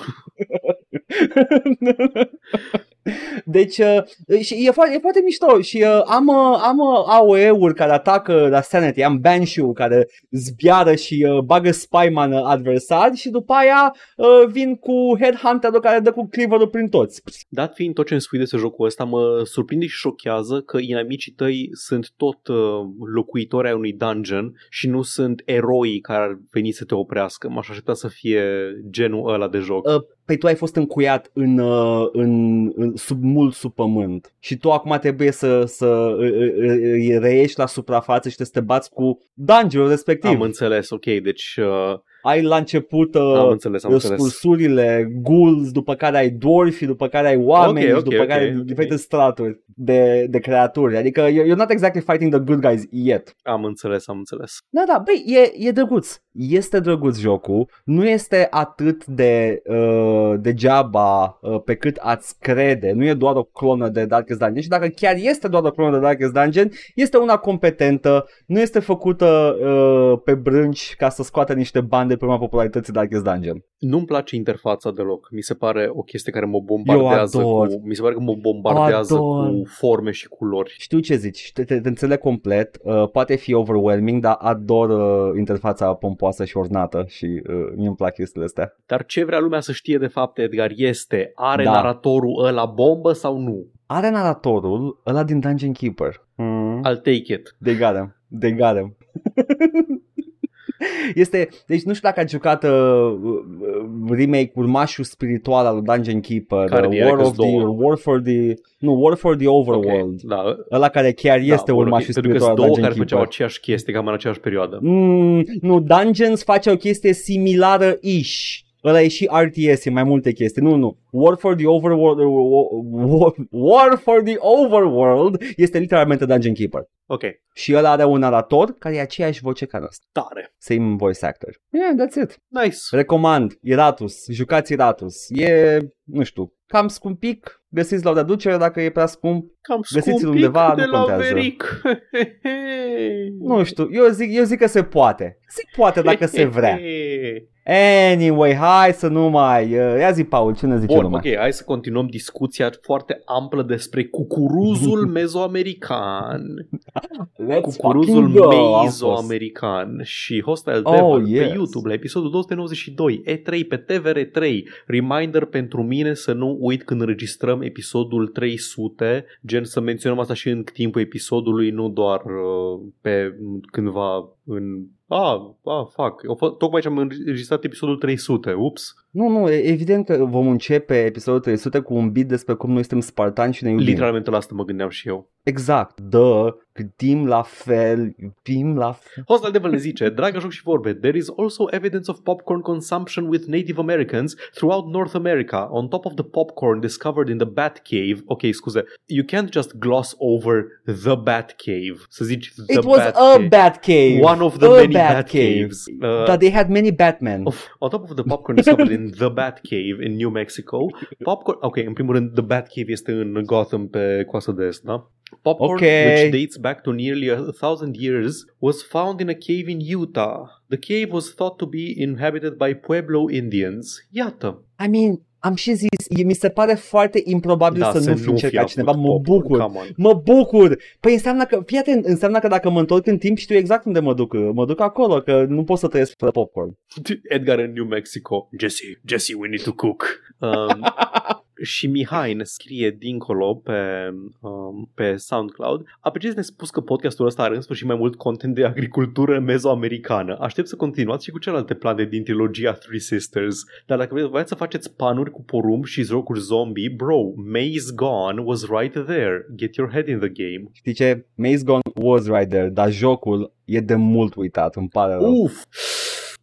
*laughs* Deci, uh, și e, foarte, e foarte mișto și uh, am, uh, am uh, AOE-uri care atacă la Sanity, am Banshee care zbiară și uh, bagă Spyman adversari și după aia uh, vin cu Headhunter-ul care dă cu cleaver prin toți. Dat fiind tot ce îmi spui despre jocul ăsta, mă surprinde și șochează că inamicii tăi sunt tot uh, locuitori ai unui dungeon și nu sunt eroi care ar veni să te oprească. M-aș aștepta să fie genul ăla de joc. Uh, Păi tu ai fost încuiat în, uh, în, în sub mult sub pământ și tu acum trebuie să, să îi reieși la suprafață și să te bați cu dungeon respectiv. Am înțeles, ok, deci... Uh ai la început uh, am înțeles, am scursurile, ghouls, după care ai dwarfi, după care ai oameni okay, okay, după okay, care okay. diferite straturi de, de creaturi. Adică you're not exactly fighting the good guys yet. Am înțeles, am înțeles. Da, da, băi, e, e drăguț. Este drăguț jocul. Nu este atât de uh, degeaba uh, pe cât ați crede. Nu e doar o clonă de Darkest Dungeon. Și dacă chiar este doar o clonă de Darkest Dungeon, este una competentă. Nu este făcută uh, pe brânci ca să scoată niște bani de pe urma popularității Darkest Dungeon. Nu-mi place interfața deloc. Mi se pare o chestie care mă bombardează cu... Mi se pare că mă bombardează ador. cu forme și culori. Știu ce zici, te, te, te înțeleg complet. Uh, poate fi overwhelming, dar ador uh, interfața pompoasă și ornată și uh, mi îmi plac chestiile astea. Dar ce vrea lumea să știe de fapt, Edgar, este are da. naratorul ăla bombă sau nu? Are naratorul ăla din Dungeon Keeper. Mm. I'll take it. They got him. They got him. *laughs* Este, deci nu știu dacă a jucat uh, uh remake urmașul spiritual al Dungeon Keeper, care uh, War of the War for the nu, War for the Overworld. Okay, da. Ăla care chiar da, este urmașul spiritual al Dungeon Keeper. două care făceau aceeași chestie cam în aceeași perioadă. Mm, nu, Dungeons face o chestie similară-ish Ăla e și RTS, e mai multe chestii. Nu, nu. War for the Overworld War, War for the Overworld este literalmente Dungeon Keeper. Ok. Și ăla are un narator care e aceeași voce ca ăsta. Tare. Same voice actor. Yeah, that's it. Nice. Recomand. Iratus. Jucați Iratus. E, nu știu, cam scumpic. Găsiți la o deducere dacă e prea scump. Cam Găsiți-l undeva, de nu la contează. Veric. nu știu, eu zic, eu zic că se poate. Se poate dacă se vrea. *laughs* Anyway, hai să nu mai... Uh, ia zi, Paul, ce ne zice Bun, lumea? ok, hai să continuăm discuția foarte amplă despre cucuruzul *laughs* mezoamerican. Let's cucuruzul mezoamerican și Hostile oh, Devil yes. pe YouTube la episodul 292, E3 pe TVR3. Reminder pentru mine să nu uit când înregistrăm episodul 300, gen să menționăm asta și în timpul episodului, nu doar uh, pe cândva în Ah, ah, fuck. Tocmai ce am înregistrat episodul 300. Ups. Nu, nu, evident că vom începe episodul 300 cu un bit despre cum noi suntem spartani și ne iubim. Literalmente la asta mă gândeam și eu. Exact, da, gândim la fel, iubim la fel. Hostel Devil ne zice, dragă joc și vorbe, there is also evidence of popcorn consumption with Native Americans throughout North America, on top of the popcorn discovered in the Bat Cave. Ok, scuze, you can't just gloss over the Bat Cave. Să zici the It was Bat a Cave. Bat Cave. One of the a many Bat, Bat Cave. Caves. Uh, But they had many Batmen. Of, on top of the popcorn discovered in *laughs* the Bat Cave in New Mexico, popcorn, ok, în primul rând, the Bat Cave este în Gotham pe coasta de est, da? Popcorn, okay. which dates back to nearly a thousand years, was found in a cave in Utah. The cave was thought to be inhabited by Pueblo Indians. Iată. I mean, am și zis, mi se pare foarte improbabil da, să nu fi încercat cineva, mă bucur, mă bucur. Păi înseamnă că, fii atent, înseamnă că dacă mă întorc în timp știu exact unde mă duc, mă duc acolo, că nu pot să trăiesc fără popcorn. *laughs* Edgar în New Mexico, Jesse, Jesse, we need to cook. Um, *laughs* și Mihai ne scrie dincolo pe, um, pe SoundCloud. Apreciez ne spus că podcastul ăsta are în sfârșit mai mult content de agricultură mezoamericană. Aștept să continuați și cu celelalte plane din trilogia Three Sisters. Dar dacă vreți să faceți panuri cu porumb și jocuri zombie, bro, Maze Gone was right there. Get your head in the game. Știi ce? Maze Gone was right there, dar jocul e de mult uitat, îmi pare rău. Uf!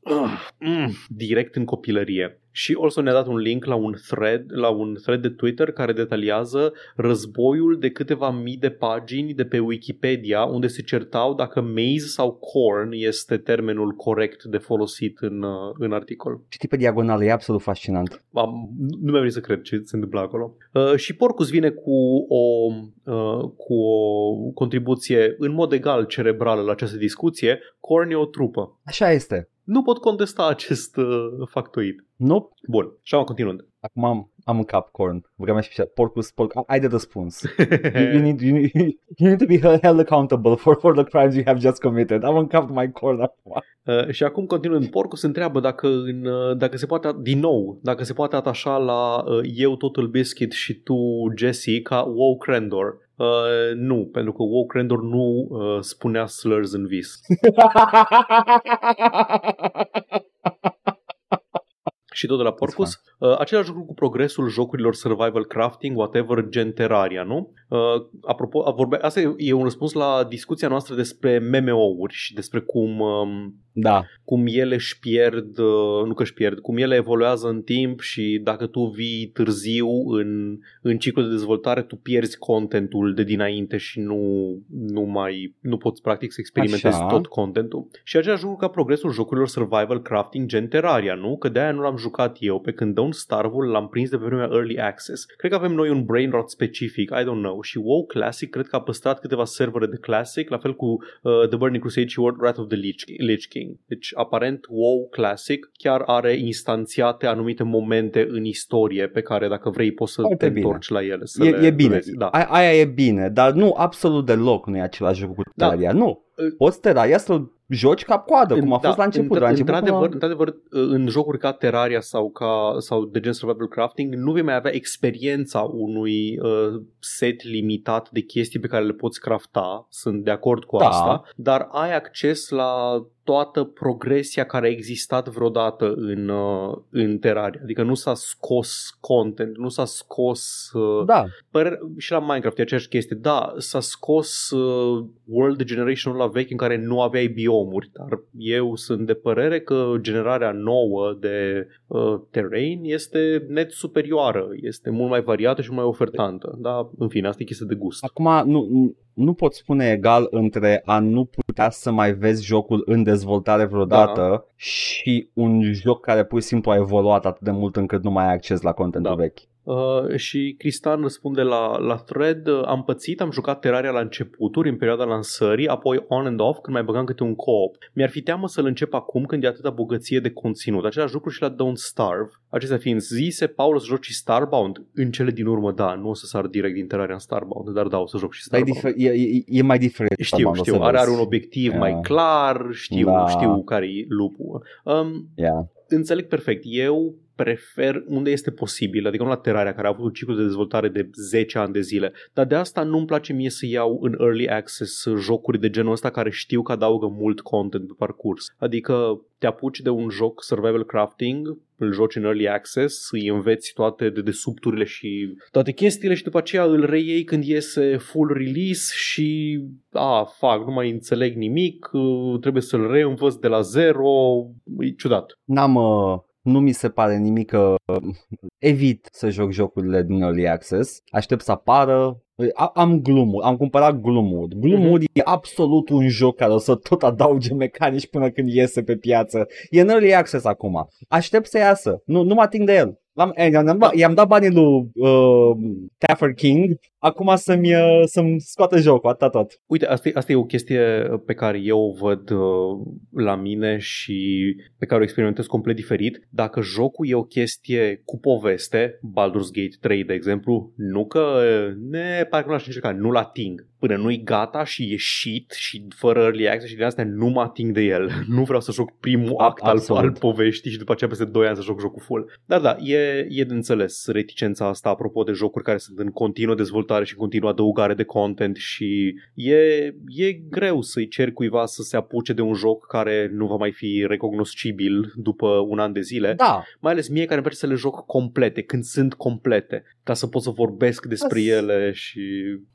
Uh, mm, direct în copilărie. Și also ne-a dat un link la un thread, la un thread de Twitter care detaliază războiul de câteva mii de pagini de pe Wikipedia unde se certau dacă maize sau corn este termenul corect de folosit în, uh, în articol. Citii pe diagonală, e absolut fascinant. Am, nu mi-a venit să cred ce se întâmplă acolo. Uh, și Porcus vine cu o, uh, cu o contribuție în mod egal cerebrală la această discuție. Corn e o trupă. Așa este. Nu pot contesta acest uh, factoid. Nu? Bun, și am continuând. Acum am, am în cap corn. Vreau și porcus, porc, ai de răspuns. *laughs* you, you, need, you, need, you need to be held accountable for, for the crimes you have just committed. Am în cap my corn acum. Uh, și acum continuând, Porcus întreabă dacă, în, uh, dacă se poate, din nou, dacă se poate atașa la uh, eu totul biscuit și tu Jesse ca wow Crendor. Uh, nu, pentru că wow Crendor nu uh, spunea slurs în vis. *laughs* și tot de la Porcus. Uh, același lucru cu progresul jocurilor survival crafting, whatever, gen Terraria, nu? Uh, apropo, vorbe, asta e, e un răspuns la discuția noastră despre MMO-uri și despre cum um, da. cum ele își pierd, uh, nu că își pierd, cum ele evoluează în timp și dacă tu vii târziu în, în ciclul de dezvoltare, tu pierzi contentul de dinainte și nu, nu mai nu poți practic să experimentezi Așa. tot contentul. Și același lucru ca progresul jocurilor survival crafting gen Terraria, nu? Că de-aia nu l-am jucat eu, pe când Don't starve l-am prins de pe vremea Early Access. Cred că avem noi un brain rot specific, I don't know. Și WoW Classic cred că a păstrat câteva servere de Classic, la fel cu uh, The Burning Crusade și Wrath of the Lich, Lich King King. Deci, aparent, WoW Classic chiar are instanțiate anumite momente în istorie pe care, dacă vrei, poți să Foarte te bine. întorci la ele. Să e, le e bine. Da. A, aia e bine, dar nu absolut deloc nu e același lucru cu da. Terraria. Nu. Poți Terraria să joci ca coadă, cum a da, fost la început. Într- la început într-adevăr, într-adevăr, în jocuri ca Terraria sau, ca, sau de gen survival crafting, nu vei mai avea experiența unui uh, set limitat de chestii pe care le poți crafta, sunt de acord cu da. asta, dar ai acces la toată progresia care a existat vreodată în, uh, în Terraria. Adică nu s-a scos content, nu s-a scos... Uh, da. Păr- și la Minecraft e aceeași chestie. Da, s-a scos uh, World Generation-ul la vechi în care nu aveai biomuri, dar eu sunt de părere că generarea nouă de uh, terrain este net superioară, este mult mai variată și mai ofertantă. Da, în fine, asta e chestie de gust. Acum, nu, nu pot spune egal între a nu putea să mai vezi jocul în dezvoltare vreodată da. și un joc care pur și simplu a evoluat atât de mult încât nu mai ai acces la contentul da. vechi. Uh, și Cristan răspunde la, la thread uh, Am pățit, am jucat Terraria la începuturi În perioada lansării, apoi on and off Când mai băgam câte un co-op Mi-ar fi teamă să-l încep acum când e atâta bogăție de conținut Același lucru și la Don't Starve Acestea fiind zise, Paul să joci și Starbound În cele din urmă, da, nu o să sar direct din Terraria în Starbound Dar da, o să joc și Starbound difer- e, e, e mai diferit Știu, știu, are, are un obiectiv yeah. mai clar Știu, da. știu care e lupul um, yeah. Înțeleg perfect Eu prefer unde este posibil, adică nu la Terraria, care a avut un ciclu de dezvoltare de 10 ani de zile. Dar de asta nu-mi place mie să iau în early access jocuri de genul ăsta care știu că adaugă mult content pe parcurs. Adică te apuci de un joc survival crafting, îl joci în early access, îi înveți toate de desubturile și toate chestiile și după aceea îl reiei când iese full release și a, fac, nu mai înțeleg nimic, trebuie să-l reînvăț de la zero, e ciudat. N-am, uh, nu mi se pare nimic că evit să joc jocurile din Early Access, aștept să apară, am glumul, am cumpărat glumul. Glumul mm-hmm. e absolut un joc care o să tot adauge mecanici până când iese pe piață. E în Early Access acum. Aștept să iasă. Nu, nu mă ating de el. L-am, eh, i-am, dat, i-am dat banii lui uh, Taffer King, acum să-mi, uh, să-mi scoată jocul, atât tot. Uite, asta e, asta e o chestie pe care eu o văd uh, la mine și pe care o experimentez complet diferit. Dacă jocul e o chestie cu poveste, Baldur's Gate 3, de exemplu, nu că ne, parcă nu l-aș încerca, nu-l ating până nu-i gata și e shit și fără early access și din astea nu mă ating de el. *laughs* Nu vreau să joc primul act al, al poveștii și după aceea peste 2 ani să joc jocul full. Dar da, e, e de înțeles reticența asta apropo de jocuri care sunt în continuă dezvoltare dezvoltare și în continuu adăugare de content și e, e greu să-i cer cuiva să se apuce de un joc care nu va mai fi recognoscibil după un an de zile. Da, Mai ales mie care îmi place să le joc complete, când sunt complete, ca să pot să vorbesc despre As- ele și...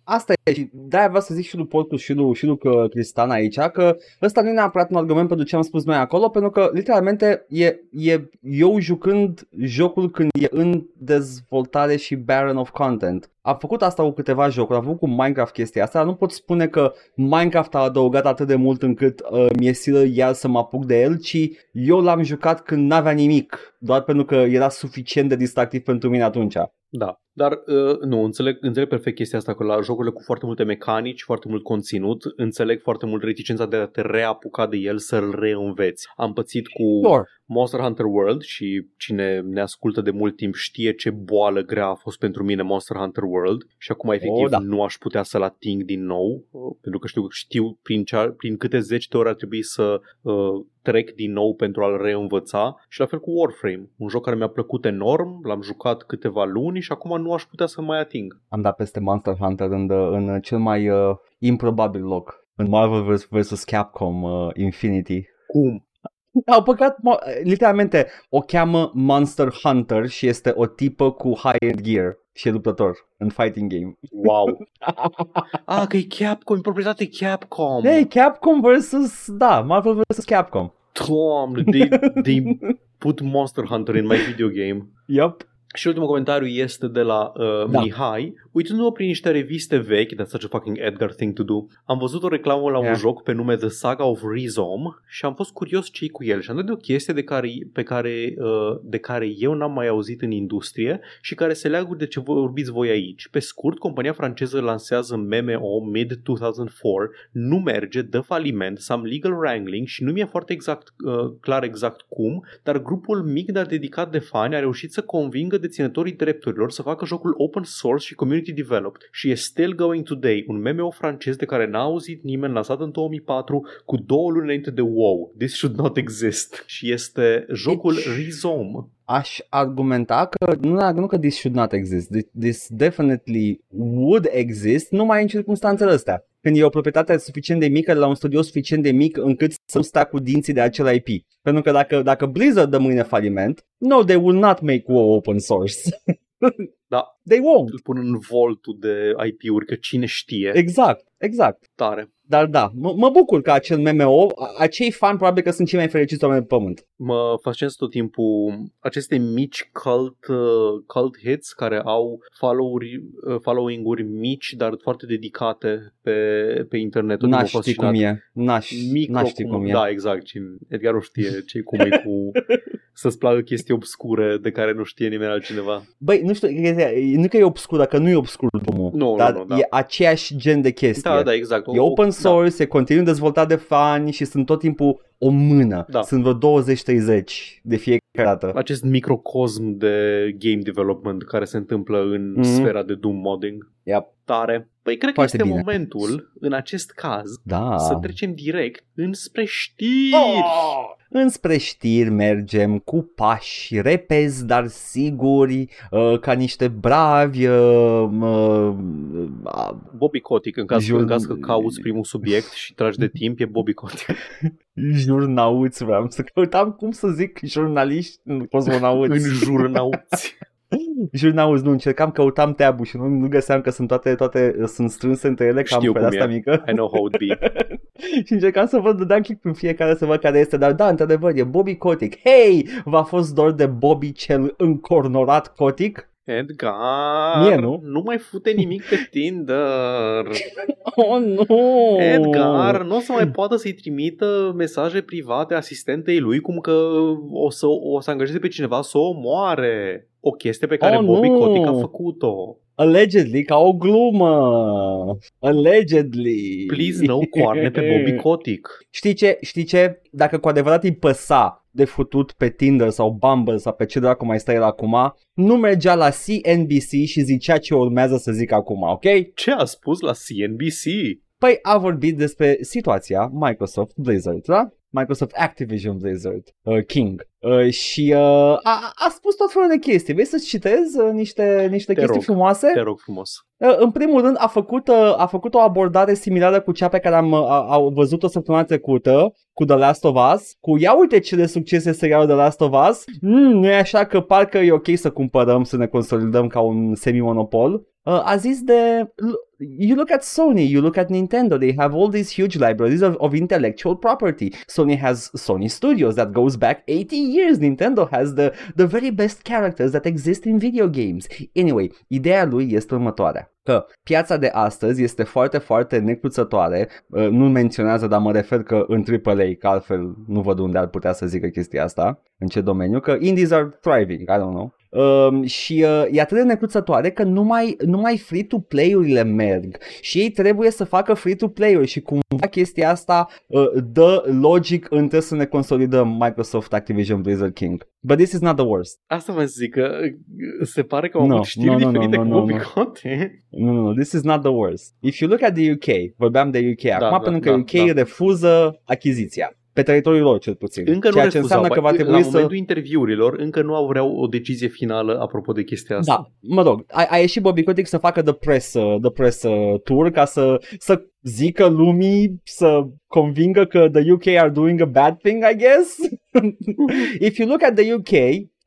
Asta e și de-aia vreau să zic și lui Porcus și lui, și lui că Cristan aici că ăsta nu e neapărat un argument pentru ce am spus noi acolo, pentru că literalmente e, e eu jucând jocul când e în dezvoltare și barren of content. Am făcut asta cu câteva jocuri, am făcut cu Minecraft chestia asta, dar nu pot spune că Minecraft a adăugat atât de mult încât uh, mi-e silă iar să mă apuc de el, ci eu l-am jucat când n-avea nimic, doar pentru că era suficient de distractiv pentru mine atunci. Da, dar uh, nu, înțeleg, înțeleg perfect chestia asta, că la jocurile cu foarte multe mecanici, foarte mult conținut, înțeleg foarte mult reticența de a te reapuca de el să-l reînveți. Am pățit cu Sure. Monster Hunter World și cine ne ascultă de mult timp știe ce boală grea a fost pentru mine Monster Hunter World și acum efectiv Oh, da. nu aș putea să-l ating din nou uh, pentru că știu, știu prin, cea, prin câte zeci de ori ar trebui să uh, trec din nou pentru a-l reînvăța și la fel cu Warframe, un joc care mi-a plăcut enorm, l-am jucat câteva luni și acum nu aș putea să mai ating. am dat peste Monster Hunter în, în cel mai uh, improbabil loc. În Marvel vs. vs. Capcom uh, Infinity. Cum? Au păcat, mo- literalmente, o cheamă Monster Hunter și este o tipă cu high-end gear și e luptător în fighting game. Wow! *laughs* ah, că e Capcom, e proprietate Capcom! Hey, Capcom vs. Da, Marvel vs. Capcom. Doamne, they, they *laughs* put Monster Hunter in my video game. Yup. Și ultimul comentariu este de la uh, Da. Mihai. Uitându-mă prin niște reviste vechi, that's such a fucking Edgar thing to do, am văzut o reclamă la Yeah. un joc pe nume The Saga of Rizom și am fost curios ce cu el. Și am dat de o chestie de care, pe care, uh, de care eu n-am mai auzit în industrie și care se leagă de ce vorbiți voi aici. Pe scurt, compania franceză lansează MMO mid-2004, nu merge, dă faliment, some legal wrangling și nu mi-e foarte exact, uh, clar exact cum, dar grupul mic, dar dedicat de fani a reușit să convingă deținătorii drepturilor să facă jocul open source și community developed și e still going today, un MMO francez de care n-a auzit nimeni, lansat în 2004, cu două luni înainte de WoW. This should not exist. Și este jocul Deci- Rhizome. Aș argumenta că nu, nu că this should not exist, this, this definitely would exist numai în circunstanțele astea. Când e o proprietate suficient de mică de la un studio suficient de mic încât să nu stea cu dinții de acel IP. Pentru că dacă, dacă Blizzard dă mâine faliment, no, they will not make WoW open source. Da. They won't. Îl pun în voltul de IP-uri, că cine știe. Exact, exact. Tare. Dar da, m- mă bucur că acel MMO, a- acei fani probabil că sunt cei mai fericiți oameni pe pământ. Mă fascinează tot timpul aceste mici cult, uh, cult hits care au follow-uri, uh, following-uri mici, dar foarte dedicate pe, pe internet. Tot N-aș timpul ști fascinat. cum e. N-aș, Micro, n-aș ști cum, cum e. Da, exact. Și Edgar nu știe ce cum e cu *laughs* să-ți placă chestii obscure de care nu știe nimeni altcineva. Băi, nu știu, nu că e obscur, dacă nu e obscur drumul, Nu, nu, dar nu, da. e aceeași gen de chestie. Da, da, exact. E open Da. source, e continuu dezvoltat de fani și sunt tot timpul o mână. Da. Sunt vreo 20-30 de fiecare dată. Acest microcosm de game development care se întâmplă în Mhm. sfera de Doom modding. Yep. Tare. Păi cred că Foarte este bine. momentul, în acest caz, Da. să trecem direct înspre știri. Oh! Înspre știri mergem cu pași repezi, dar siguri, uh, ca niște bravi. Uh, uh, uh, Bobby Kotick, în caz, Jur- în caz că cauți primul subiect și tragi de timp, e Bobby Kotick. *laughs* jurnauți, vreau să căutam cum să zic jurnaliști, *laughs* cosmonauți. în jurnauți. Jurnauți, nu, încercam, căutam tab și nu, nu găseam că sunt toate, toate sunt strânse între ele, ca Știu am cum asta e. mică. I know how it be. *laughs* și încercam să văd, dădeam click în fiecare să văd care este, dar da, într-adevăr, e Bobby Kotick. Hei, v-a fost dor de Bobby cel încornorat Kotick? Edgar, Mie, nu? nu mai fute nimic pe Tinder. *laughs* Oh, nu! Edgar nu o să mai poată să-i trimită mesaje private asistentei lui cum că o să, o să angajeze pe cineva să o omoare. O chestie pe care Oh, Bobby nu! Kotick a făcut-o. Allegedly, ca o glumă. Allegedly. Please no coarne pe Bobby *laughs* Kotick. Știi ce? Știi ce? Dacă cu adevărat îi păsa de futut pe Tinder sau Bumble sau pe ce dracu mai stă el acum, nu mergea la CNBC și zicea ce urmează să zic acum, ok? Ce a spus la CNBC? Păi a vorbit despre situația Microsoft Blizzard, da? Microsoft Activision Blizzard uh, King. Uh, și uh, a, a spus tot felul de chestii. Vrei să-ți citez uh, niște, niște Te chestii rog. frumoase? Te rog frumos. Uh, În primul rând a făcut, uh, a făcut o abordare similară cu cea pe care am uh, a, a văzut-o săptămâna trecută cu The Last of Us, cu ia uite ce de succes este serialul The Last of Us, mm, nu e așa că parcă e ok să cumpărăm, să ne consolidăm ca un semi-monopol. Uh, a zis de you look at Sony, you look at Nintendo, they have all these huge libraries of, of intellectual property. Sony has Sony Studios that goes back 80 years. Nintendo has the, the very best characters that exist in video games. Anyway, ideea lui este următoarea. Că piața de astăzi este foarte, foarte necruțătoare, Uh, nu menționează, dar mă refer că în AAA, că altfel nu văd unde ar putea să zică chestia asta, în ce domeniu, că indies are thriving, I don't know. Um, și uh, e atât de necruțătoare că numai, numai free-to-play-urile merg și ei trebuie să facă free-to-play-uri și cumva chestia asta uh, dă logic între să ne consolidăm Microsoft Activision Blizzard King. But this is not the worst. Asta vă zic că uh, se pare că au No, avut știri no, no, no, diferite no, cu no, Bobby no. Conte. Nu, nu, nu, this is not the worst. If you look at the UK, vorbeam de UK acum, da, pentru că da, UK da. refuză achiziția. Pe teritoriul lor, cel puțin. Încă Ceea nu ce refuzau. înseamnă că va La trebui să... momentul interviurilor, încă nu au vreau o decizie finală apropo de chestia asta. Da, mă rog, a, a ieșit Bobby Kotick să facă the press, uh, the press uh, tour ca să, să zică lumii, să convingă că the UK are doing a bad thing, I guess. *laughs* If you look at the UK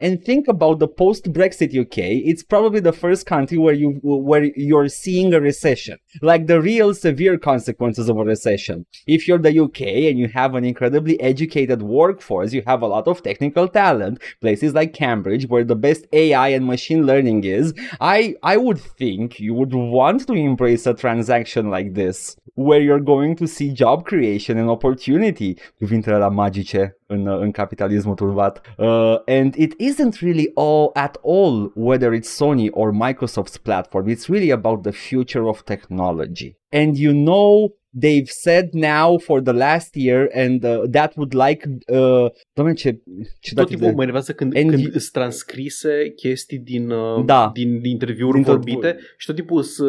and think about the post-Brexit UK, it's probably the first country where you where you're seeing a recession, like the real severe consequences of a recession. If you're the UK and you have an incredibly educated workforce, you have a lot of technical talent, places like Cambridge where the best AI and machine learning is, I I would think you would want to embrace a transaction like this where you're going to see job creation and opportunity, cuvintele la magice în, în capitalismul turbat. Uh, and it isn't really all at all whether it's Sony or Microsoft's platform. It's really about the future of technology. And you know they've said now for the last year and uh, that would like uh, Doamne, ce, ce Tot timpul mă enervează când, And când you- îți transcrise chestii din, uh, Da. din, din interviuri Din tot- vorbite și tot timpul să,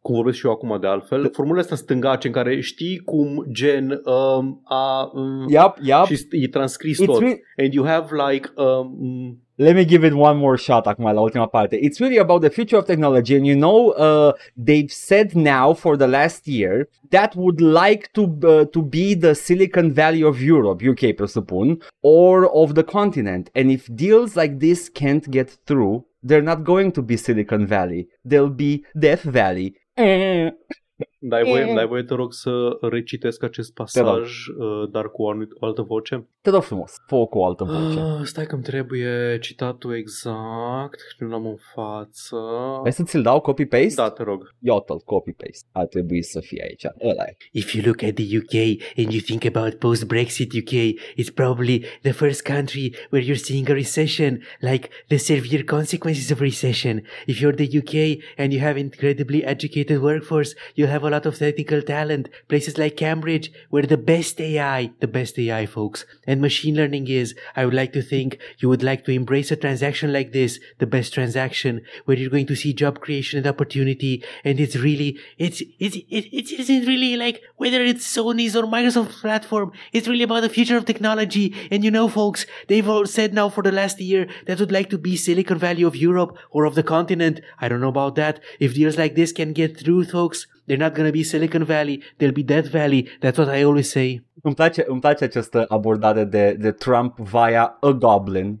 cum vorbesc și eu acum de altfel, formulele astea stângace în care știi cum gen um, a um, Yep, yep. și e transcris It's tot. re- And you have like um, Let me give it one more shot la ultima parte. It's really about the future of technology and you know uh, they've said now for the last year that would like to uh, to be the Silicon Valley of Europe, UK presupun, or of the continent. And if deals like this can't get through, they're not going to be Silicon Valley. They'll be Death Valley. *laughs* Eh. dai voie, E. dai voie, te rog, să recitesc acest rog. pasaj, uh, dar cu o, anumit- o altă voce. Te rog frumos, fă cu o altă voce. Uh, stai că îmi trebuie citatul exact, nu l-am în față. Hai să ți-l dau copy-paste? Da, te rog. Iată-l, copy-paste. Ar trebui să fie aici. Ăla e. If you look at the UK and you think about post Brexit UK, it's probably the first country where you're seeing a recession, like the severe consequences of recession. If you're the UK and you have incredibly educated workforce, you have a lot of technical talent. Places like Cambridge, where the best AI, the best AI, folks, and machine learning is, I would like to think you would like to embrace a transaction like this, the best transaction, where you're going to see job creation and opportunity. And it's really, it's, it's, it, it isn't really like whether it's Sony's or Microsoft's platform. It's really about the future of technology. And you know, folks, they've all said now for the last year that would like to be Silicon Valley of Europe or of the continent. I don't know about that. If deals like this can get through, folks, they're not going to be Silicon Valley. They'll be Death Valley. That's what I always say. Îmi place, îmi place această abordare de, de Trump via a goblin.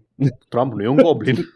Trump nu e un goblin. *laughs*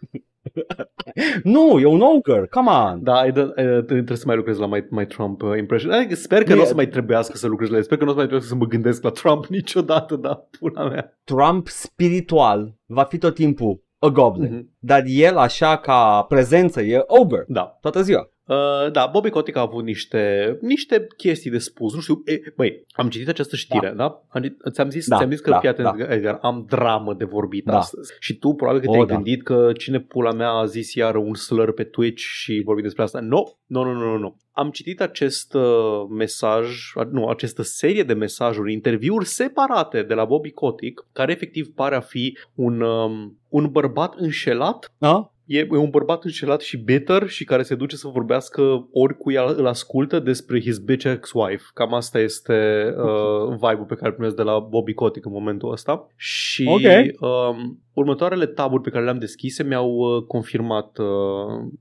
Nu, e un ogre, come on! Da, e de, e, trebuie să mai lucrez la my, my Trump uh, impression. Adică sper că Nu nu o e- să mai trebuiască să lucrez la el. Sper că nu o să mai trebuiască să mă gândesc la Trump *laughs* niciodată, da, pula mea. Trump spiritual va fi tot timpul a goblin. Mhm. Dar el așa ca prezență e ogre. Da. Toată ziua. Uh, da, Bobby Kotick a avut niște, niște chestii de spus. Nu știu, e, băi, am citit această știre, da? da? Am, ți-am, zis, Da, ți-am zis că, da, fii atent, da. Edgar, am dramă de vorbit Da. astăzi. Și tu probabil că O, te-ai da. gândit că cine pula mea a zis iară un slur pe Twitch și vorbim despre asta. Nu, nu, nu, nu, nu, nu. Am citit acest uh, mesaj, a- nu, această serie de mesajuri, interviuri separate de la Bobby Kotick, care efectiv pare a fi un, um, un bărbat înșelat A? E un bărbat înșelat și bitter și care se duce să vorbească oricui îl ascultă despre his bitch ex-wife. Cam asta este uh, vibe-ul pe care îl primesc de la Bobby Kotick în momentul ăsta. Și Ok. um, următoarele taburi pe care le-am deschise mi-au uh, confirmat uh,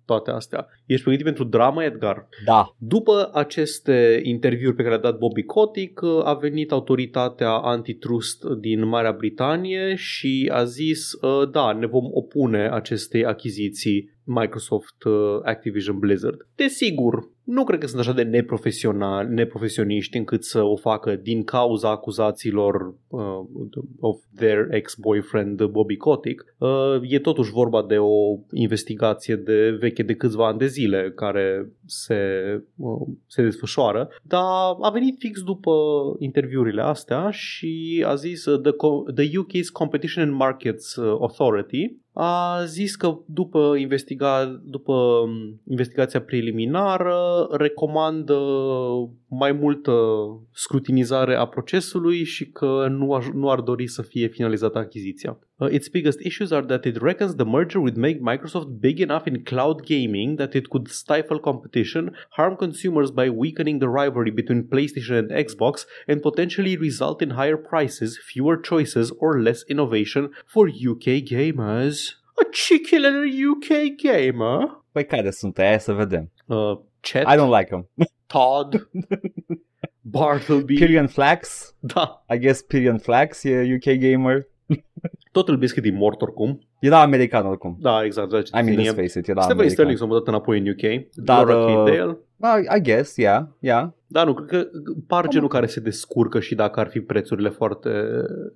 toate astea. Ești pregătit pentru drama, Edgar? Da. După aceste interviuri pe care le-a dat Bobby Kotick, uh, a venit autoritatea antitrust din Marea Britanie și a zis, uh, da, ne vom opune acestei achiziții Microsoft uh, Activision Blizzard. Desigur, nu cred că sunt așa de neprofesionali, neprofesioniști încât să o facă din cauza acuzațiilor uh, of their ex-boyfriend Bobby Kotick. Uh, e totuși vorba de o investigație de veche de câțiva ani de zile care se, uh, se desfășoară, dar a venit fix după interviurile astea și a zis uh, the, Co- the UK's Competition and Markets uh, Authority a zis că după, investiga, după um, investigația preliminară recomandă mai multă scrutinizare a procesului și că nu, aș, nu ar dori să fie finalizată achiziția. Uh, its biggest issues are that it reckons the merger would make Microsoft big enough in cloud gaming that it could stifle competition, harm consumers by weakening the rivalry between PlayStation and Xbox, and potentially result in higher prices, fewer choices, or less innovation for UK gamers. A cheeky little UK gamer. Păi care sunt aia să vedem. Uh, Chet, I don't like him. *laughs* Todd, *laughs* Bartleby. Pyrian Flax. Da, I guess Pyrian Flax e UK gamer. *laughs* tot îl biscuit din mort oricum. Era american oricum. Da, exact. Da, I mean, let's ține. face it, era Stephen Sterling american. s-a mutat înapoi în UK. Da, Laura da. Kindale. I, I guess, yeah, yeah. Da, nu, cred că par genul care se descurcă și dacă ar fi prețurile foarte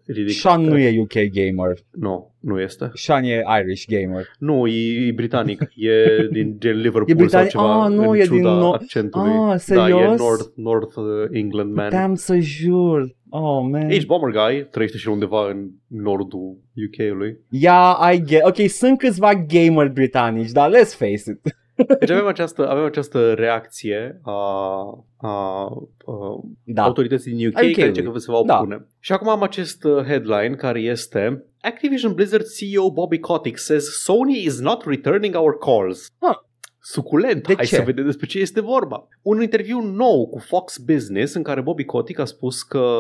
ridicate. Sean nu e UK gamer. Nu, nu este. Sean e Irish gamer. Nu, e, e britanic. E din gen *laughs* Liverpool E britanic? sau ceva. Ah, nu, în e ciuda din no- accentului. Ah, Da, e serios? North, North uh, England man. Puteam să jur. Oh, man. Ești bomber guy, trăiește și undeva în nordul UK-ului. Yeah, I get. Ok, sunt câțiva gamer britanici, dar let's face it. Deci avem această, avem această reacție a, a, a Da. autorității din UK A UK-ului. care zice că se va Da. opune. Și acum am acest uh, headline care este Activision Blizzard CEO Bobby Kotick says Sony is not returning our calls. Ah. Suculent, De hai ce? să vedem despre ce este vorba. Un interviu nou cu Fox Business în care Bobby Kotick a spus că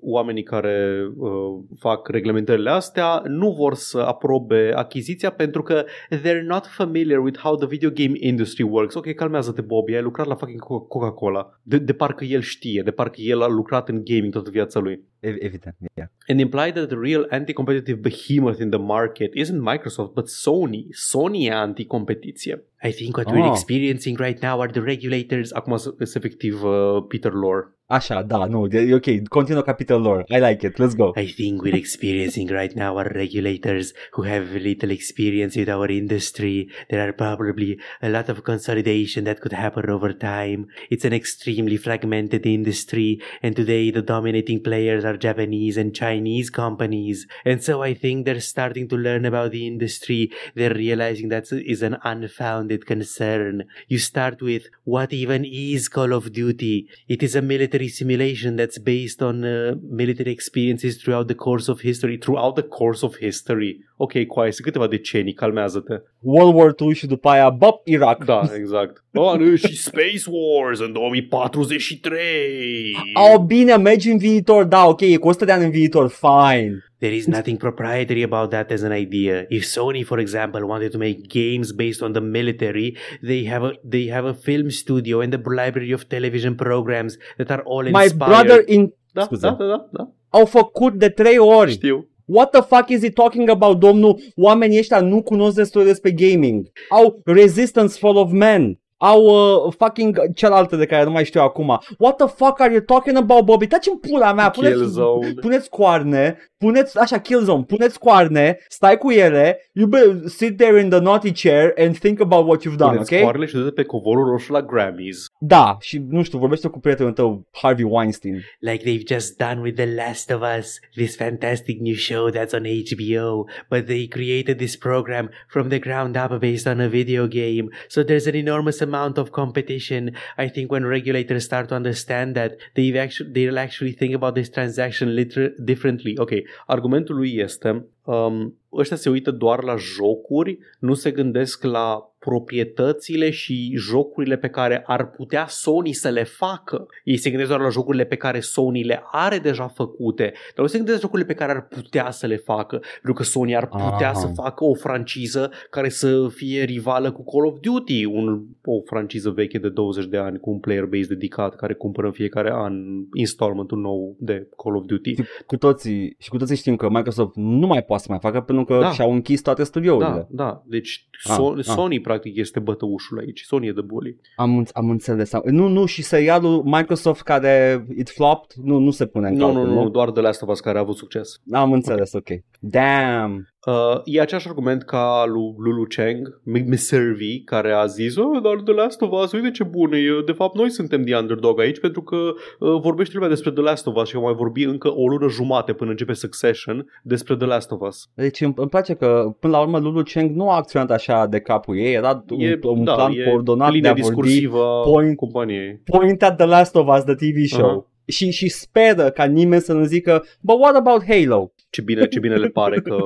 oamenii care uh, fac reglementările astea nu vor să aprobe achiziția pentru că they're not familiar with how the video game industry works. Ok, calmează-te Bobby, ai lucrat la fucking Co- Coca-Cola. De, de parcă el știe, de parcă el a lucrat în gaming toată viața lui. Evident, yeah. And implied that the real anti-competitive behemoth in the market isn't Microsoft, but Sony. Sony anti-competiție. I think what Ah. we're experiencing right now are the regulators. Acum efectiv uh, Peter Lore. Ah, Așa, da, nu, e ok, continuă capitol lor. I like it, let's go. I think we're experiencing right now are regulators who have little experience with our industry. There are probably a lot of consolidation that could happen over time. It's an extremely fragmented industry, and today the dominating players are Japanese and Chinese companies. And so I think they're starting to learn about the industry. They're realizing that is an unfounded concern. You start with what even is Call of Duty? It is a military simulation that's based on uh, military experiences throughout the course of history. Throughout the course of history. Ok, coaie, sunt câteva decenii, calmează-te. World War II și după aia, bop, Irak. Da, exact. Oh, *laughs* nu, și Space Wars în 2043. Au, bine, mergi în viitor, da, ok, e cu 100 de ani în viitor, fine. There is nothing proprietary about that as an idea. If Sony, for example, wanted to make games based on the military, they have a they have a film studio and a library of television programs that are all My inspired. brother in... Da, Scuze. da, da, da, da, Au făcut de trei ori. știu. What the fuck is he talking about, domnul? Oamenii ăștia nu cunosc destul despre gaming. Au Resistance Fall of Man. Au uh, fucking cealaltă de care nu mai știu acum. What the fuck are you talking about, Bobby? Taci în pula mea. Puneți, Killzone. puneți coarne, puneți, așa, Killzone, puneți coarne, stai cu ele, you be, sit there in the naughty chair and think about what you've done, Puneți ok? coarele și du-te pe covorul roșu la Grammys. Da, și nu știu, vorbește cu prietenul tău, Harvey Weinstein. like they've just done with The Last of Us, this fantastic new show that's on HBO, but they created this program from the ground up based on a video game. So there's an enormous amount of competition. I think when regulators start to understand that, they've actually they'll actually think about this transaction liter- differently. Ok, argumentul lui este um, ăștia se uită doar la jocuri, nu se gândesc la proprietățile și jocurile pe care ar putea Sony să le facă. Ei se gândesc doar la jocurile pe care Sony le are deja făcute, dar nu se gândesc la jocurile pe care ar putea să le facă, pentru că Sony ar putea Aha. să facă o franciză care să fie rivală cu Call of Duty, un, o franciză veche de 20 de ani cu un player base dedicat care cumpără în fiecare an installmentul nou de Call of Duty. Cu toții, și cu toții știm că Microsoft nu mai poate să mai facă pentru că Da. și-au închis toate studiourile. Da, da. Deci Ah, so- ah. Sony practic este bătăușul aici. Sony e de bully. Am, înț- am înțeles. Am- Nu, nu, și serialul Microsoft care it flopped, nu, nu se pune în Nu, nu, calcul, nu, doar The Last of Us care a avut succes. Am înțeles, ok. Damn. Uh, e același argument ca lui Lulu Cheng, Miss Servi, care a zis, oh, dar The Last of Us, uite ce bun e, de fapt noi suntem the underdog aici pentru că uh, vorbește lumea despre The Last of Us și vom mai vorbi încă o lună jumate până începe Succession despre The Last of Us. Deci îmi, îmi place că până la urmă Lulu Cheng nu a acționat așa de capul ei, era un, E, un da, plan e coordonat de linia a vorbi discursivă a point- companiei. point at The Last of Us, the TV show. Aha. Și, și speră ca nimeni să nu zică, but what about Halo? Ce bine, ce bine le pare că,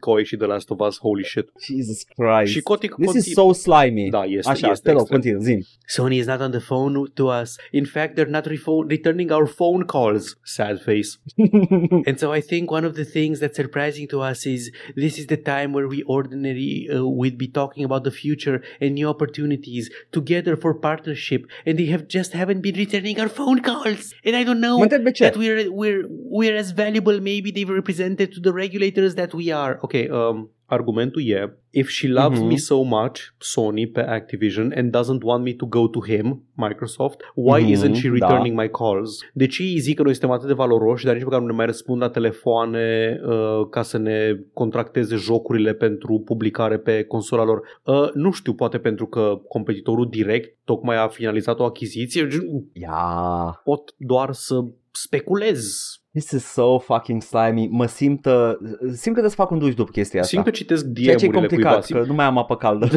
că au ieșit The Last of Us, holy shit. Jesus Christ. Și Cotic This is so slimy. Da, este, Așa, este te rog, extrem. continuă, zi. Sony is not on the phone to us. In fact, they're not refo- returning our phone calls. Sad face. *laughs* And so I think one of the things that's surprising to us is this is the time where we ordinarily uh, would be talking about the future and new opportunities together for partnership, and they have just haven't been returning our phone calls. And I don't know Mă întreb de ce. that we're we're we're as valuable maybe they've represented to the regulators that we are. Ok, um, argumentul e If she loves Mhm. me so much, Sony pe Activision, and doesn't want me to go to him, Microsoft, why Mhm, isn't she da. returning my calls? De ce îi zic că noi suntem atât de valoroși, dar nici măcar nu ne mai răspund la telefoane uh, ca să ne contracteze jocurile pentru publicare pe consola lor? Uh, nu știu, poate pentru că competitorul direct tocmai a finalizat o achiziție. Yeah. Pot doar să speculez. This is so fucking slimy. Mă simt, uh, simt că trebuie să fac un duș după chestia asta. Simt că citesc Ceea ce e DM-urile cuiva. complicat, Simt- că nu mai am apă caldă.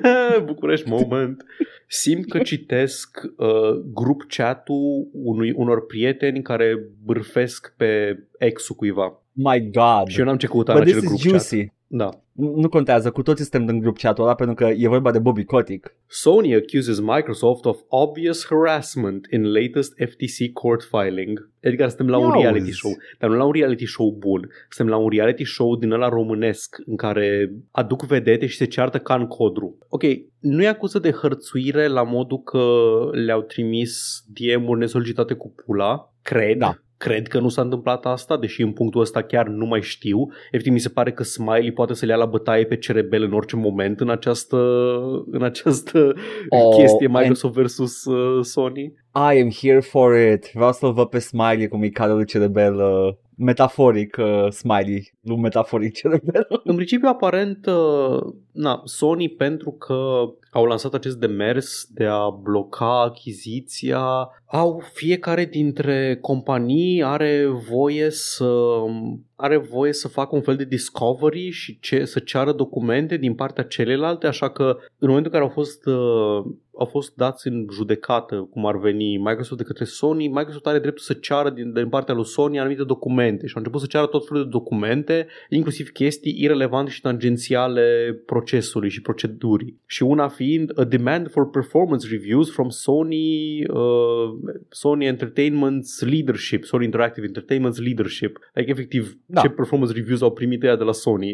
*laughs* București moment. Simt că citesc uh, grup chat-ul unui, unor prieteni care bârfesc pe ex-ul cuiva. My God. Și eu n-am ce căuta în But acel this grup is chat. Juicy. Da. Nu nu contează, cu toții suntem în grup chat-ul ăla pentru că e vorba de Bobby Kotick. Sony accuses Microsoft of obvious harassment in latest FTC court filing. Adică suntem la un Iauzi. reality show, dar nu la un reality show bun. Suntem la un reality show din ăla românesc în care aduc vedete și se ceartă ca în codru. Ok, nu e acuză de hărțuire la modul că le-au trimis DM-uri nesolicitate cu pula, cred. Da. Cred că nu s-a întâmplat asta, deși în punctul ăsta chiar nu mai știu. Efectiv, mi se pare că Smiley poate să le ia la bătaie pe cerebel în orice moment în această, în această Oh, chestie and- Microsoft versus uh, Sony. I am here for it. Vreau să-l văd pe Smiley cum e cadrul cerebel uh, metaforic uh, Smiley, nu metaforic cerebel. În principiu, aparent, uh, na, Sony pentru că au lansat acest demers de a bloca achiziția, au fiecare dintre companii are voie să are voie să facă un fel de discovery și ce, să ceară documente din partea celelalte, așa că în momentul în care au fost uh, au fost dați în judecată, cum ar veni Microsoft de către Sony, Microsoft are dreptul să ceară din, din partea lui Sony anumite documente și au început să ceară tot felul de documente, inclusiv chestii irelevante și tangențiale procesului și procedurii. Și una fiind a demand for performance reviews from Sony uh, Sony Entertainment's leadership, Sony Interactive Entertainment's leadership. Like, efectiv, Da. ce performance reviews au primit ea de la Sony.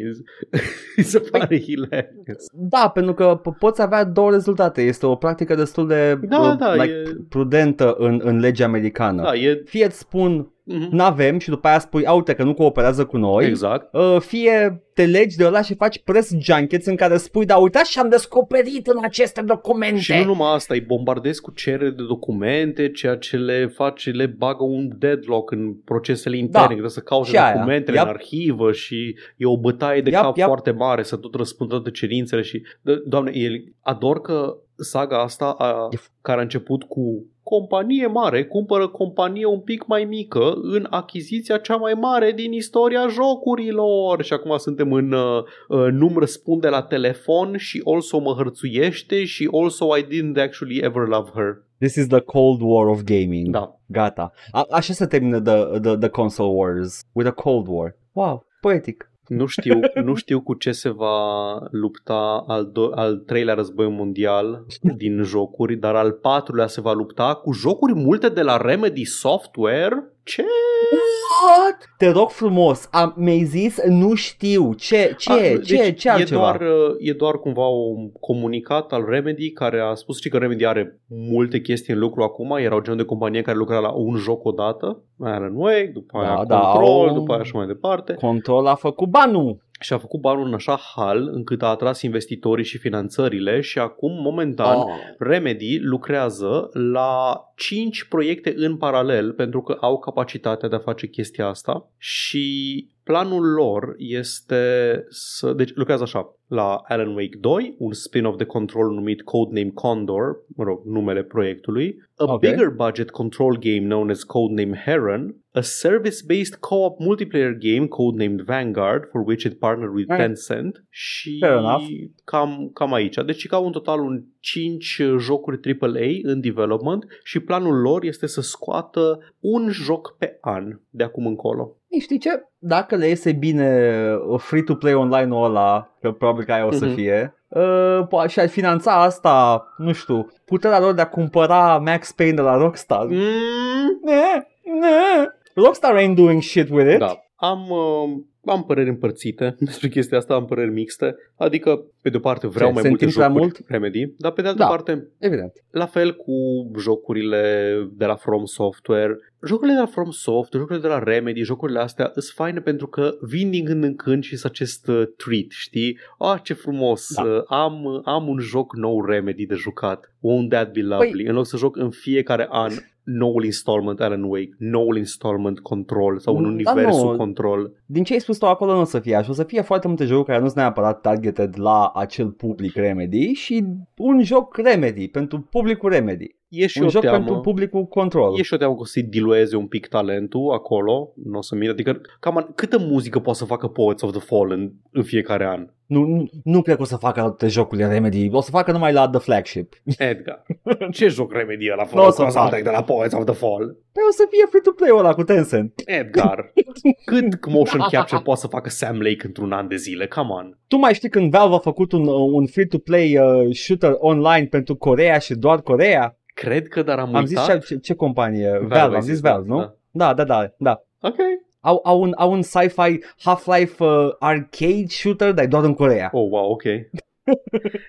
*laughs* Mi se pare hilarious. Da, pentru că po- poți avea două rezultate. Este o practică destul de Da, uh, da, like, e- prudentă în, în legea americană. Da, e... Fie îți spun Mhm. n-avem și după aia spui, uite că nu cooperează cu noi. Exact. Uh, fie te legi de ăla și faci press junkets în care spui, da, uitați și am descoperit în aceste documente. Și nu numai asta, îi bombardezi cu cerere de documente, ceea ce le face, le bagă un deadlock în procesele interne, Da. că trebuie să caute Și aia. documentele Yep. în arhivă și e o bătaie de Yep, cap yep. foarte mare să tot răspundă toate cerințele și, do- doamne, el, ador că saga asta a, E care a început cu companie mare cumpără companie un pic mai mică în achiziția cea mai mare din istoria jocurilor și acum suntem în uh, uh, nu-mi răspunde la telefon și also mă hărțuiește și also I didn't actually ever love her. This is the Cold War of gaming. Da. Gata. A- așa se termină the, the, the console wars. With a Cold War. Wow, poetic. Nu știu, nu știu cu ce se va lupta al, do- al treilea război mondial din jocuri, dar al patrulea se va lupta cu jocuri multe de la Remedy Software. Ce? What? Te rog frumos, am, mi-ai zis nu știu. Ce, ce, A, ce, deci ce e altceva? doar, uh, e doar cumva un comunicat al Remedy care a spus și că Remedy are multe chestii în lucru acum. Erau genul de companie care lucra la un joc odată. Alan Wake, după aia Da, da, Control, au- după aia și mai departe. Control a făcut banul. Și a făcut banul în așa hal încât a atras investitorii și finanțările și acum, momentan, Oh. Remedy lucrează la 5 proiecte în paralel pentru că au capacitatea de a face chestia asta și planul lor este să... Deci lucrează așa la Alan Wake 2, un spin-off de Control numit Codename Condor, mă rog, numele proiectului, a Ok. bigger budget control game known as Codename Heron, a service-based co-op multiplayer game codenamed Vanguard, for which it partnered with Right. Tencent și Fair enough. cam, cam aici. Deci ca un total un 5 jocuri AAA în development și planul lor este să scoată un joc pe an de acum încolo. Ei, știi ce? Dacă le iese bine uh, free-to-play online-ul ăla, că probabil că aia o să Mhm. fie, uh, po- și ar finanța asta, nu știu, puterea lor de a cumpăra Max Payne de la Rockstar. Mm, Ne, ne. Rockstar ain't doing shit with it. da. Am, uh, am păreri împărțite *laughs* despre chestia asta, am păreri mixte. Adică, pe de o parte, vreau Ce, mai se multe întâmplă jocuri mult? Remedy, dar pe de altă Da. parte, Evident. La fel cu jocurile de la From Software. Jocurile de la From Software, jocurile de la Remedy, jocurile astea sunt faine pentru că vin din când în când și sunt acest uh, treat, știi? Ah, ce frumos, Da. uh, am, am un joc nou Remedy de jucat. Won't that be lovely? Păi- În loc să joc în fiecare an noul installment Alan Wake, noul installment Control sau un Da, universul nu. Control. Din ce ai spus tu acolo nu o să fie așa. O să fie foarte multe jocuri care nu sunt neapărat targeted la acel public Remedy și un joc Remedy pentru publicul Remedy. E și un o joc teamă. pentru publicul Control. E și o teamă că o să-i dilueze un pic talentul acolo, nu o să mire. Adică, cam, câtă muzică poate să facă Poets of the Fallen în fiecare an? Nu, nu, nu cred că o să facă toate jocurile Remedy. O să facă numai la The Flagship. Edgar, *laughs* ce joc Remedy ăla N-o fără să no, fac. de la Poets of the Fall? Păi o să fie free-to-play ăla cu Tencent. Edgar, *laughs* cât motion capture poate să facă Sam Lake într-un an de zile? Come on. Tu mai știi când Valve a făcut un, un free-to-play uh, shooter online pentru Corea și doar Corea? Cred că, dar am, Am uitat. zis ce, ce, ce companie? Valve, Valve, am ai zis zis, Valve, da, nu? da. Da, da, da, da. Ok. Au, au, un, au un sci-fi Half-Life uh, arcade shooter, dar e doar în Corea. Oh, wow, ok.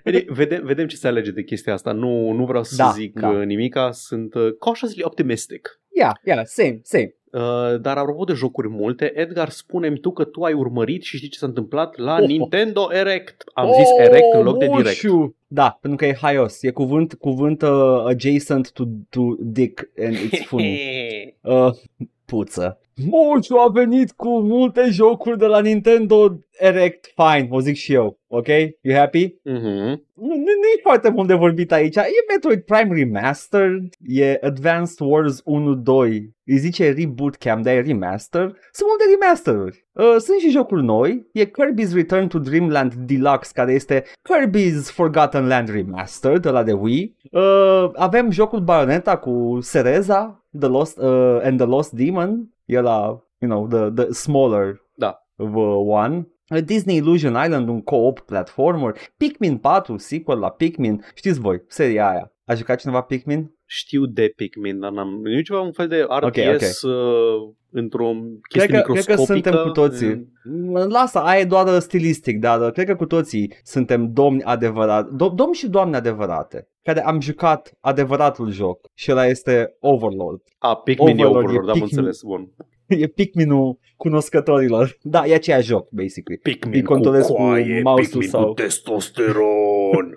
Bine, vedem, vedem ce se alege de chestia asta. Nu, nu vreau să Da, zic da. uh, nimica. Sunt uh, cautiously optimistic. Yeah, yeah, same, same. Uh, dar apropo de jocuri multe, Edgar, spune-mi tu că tu ai urmărit și știi ce s-a întâmplat la Oh. Nintendo Direct. Am zis Erect în loc de Direct. moșu! Da, pentru că e haios. E cuvânt, cuvânt uh, adjacent to, to dick and it's funny. *laughs* Uh, puță. Moșu a venit cu multe jocuri de la Nintendo Direct. Fine, o zic și eu. Ok? You happy? Mhm. Nu, nu, nu e foarte mult de vorbit aici. E Metroid Prime Remastered, e Advanced Wars 1-2, îi zice Reboot Cam, dar e remaster. Sunt multe remasteruri. Uh, sunt și jocuri noi. E Kirby's Return to Dreamland Deluxe, care este Kirby's Forgotten Land Remastered, ăla de Wii. Uh, avem jocul Bayonetta cu Cereza the Lost, uh, and the Lost Demon. E la, you know, the, the smaller Da. uh, one. Disney Illusion Island, un co-op platformer, Pikmin 4, sequel la Pikmin, știți voi, seria aia. A jucat cineva Pikmin? Știu de Pikmin, dar n-am... Nu e ceva un fel de RTS Ok, ok. Uh, într-o Cred chestie că, cred că microscopică. suntem cu toții. Lasă, aia e doar stilistic, dar uh, cred că cu toții suntem domni adevărați, do- domni și doamne adevărate, care am jucat adevăratul joc și ăla este Overlord. A, Pikmin e Overlord, e Overlord, am Pikmin. înțeles. Bun. e Pikminul cunoscătorilor. Da, e aceeași joc, basically. Pikmin Îi controlezi cu mouse-ul Pikmin sau- cu testosteron.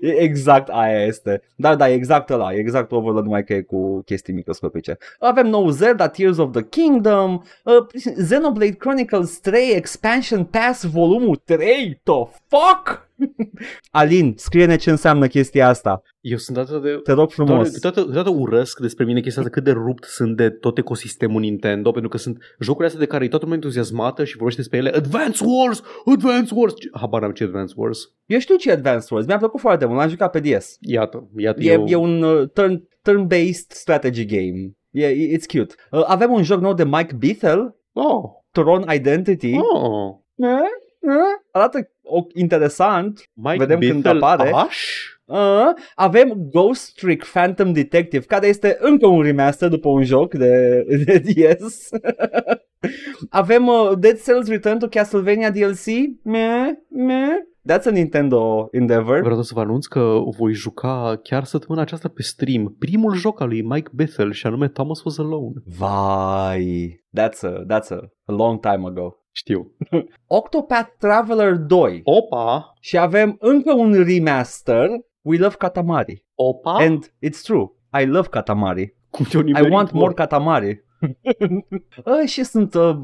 *laughs* exact aia este. Dar da, e exact ăla, e exact Overlord, numai că e cu chestii microscopice. Avem nou Zelda, Tears of the Kingdom, uh, Xenoblade Chronicles 3 Expansion Pass volumul 3, the fuck? Alin, scrie-ne ce înseamnă chestia asta. Eu sunt atât de... Te rog Doamne, frumos. câteodată, câteodată urăsc despre mine chestia asta cât de rupt sunt de tot ecosistemul Nintendo pentru că sunt jocurile astea de care e toată lumea entuziasmată și vorbește despre ele Advance Wars! Advance Wars! Ce- Habar n-am ce e Advance Wars. Eu știu ce e Advanced Wars, mi-a plăcut foarte mult, l-am jucat pe DS. Iată, iată E, eu... e un uh, turn, turn-based strategy game. E, e- it's cute. Uh, avem un joc nou de Mike Bethel, Oh, Tron Identity. oh. Eh, eh, Arată o, interesant. Mike Vedem când Bithell apare. Ash? Uh, avem Ghost Trick Phantom Detective, care este încă un remaster după un joc de, *laughs* de DS. *laughs* avem uh, Dead Cells Return to Castlevania DLC. Meh, meh. That's a Nintendo endeavor. Vreau să vă anunț că voi juca chiar săptămâna aceasta pe stream primul joc al lui Mike Bethel și anume Thomas Was Alone. Vai, that's a, that's a, a long time ago. Știu. *laughs* Octopath Traveler 2 Opa! și avem încă un remaster, We Love Katamari. Opa! And it's true, I love Katamari. Cum te-o I nimerit, want bă? more Katamari. *laughs* uh, și sunt uh,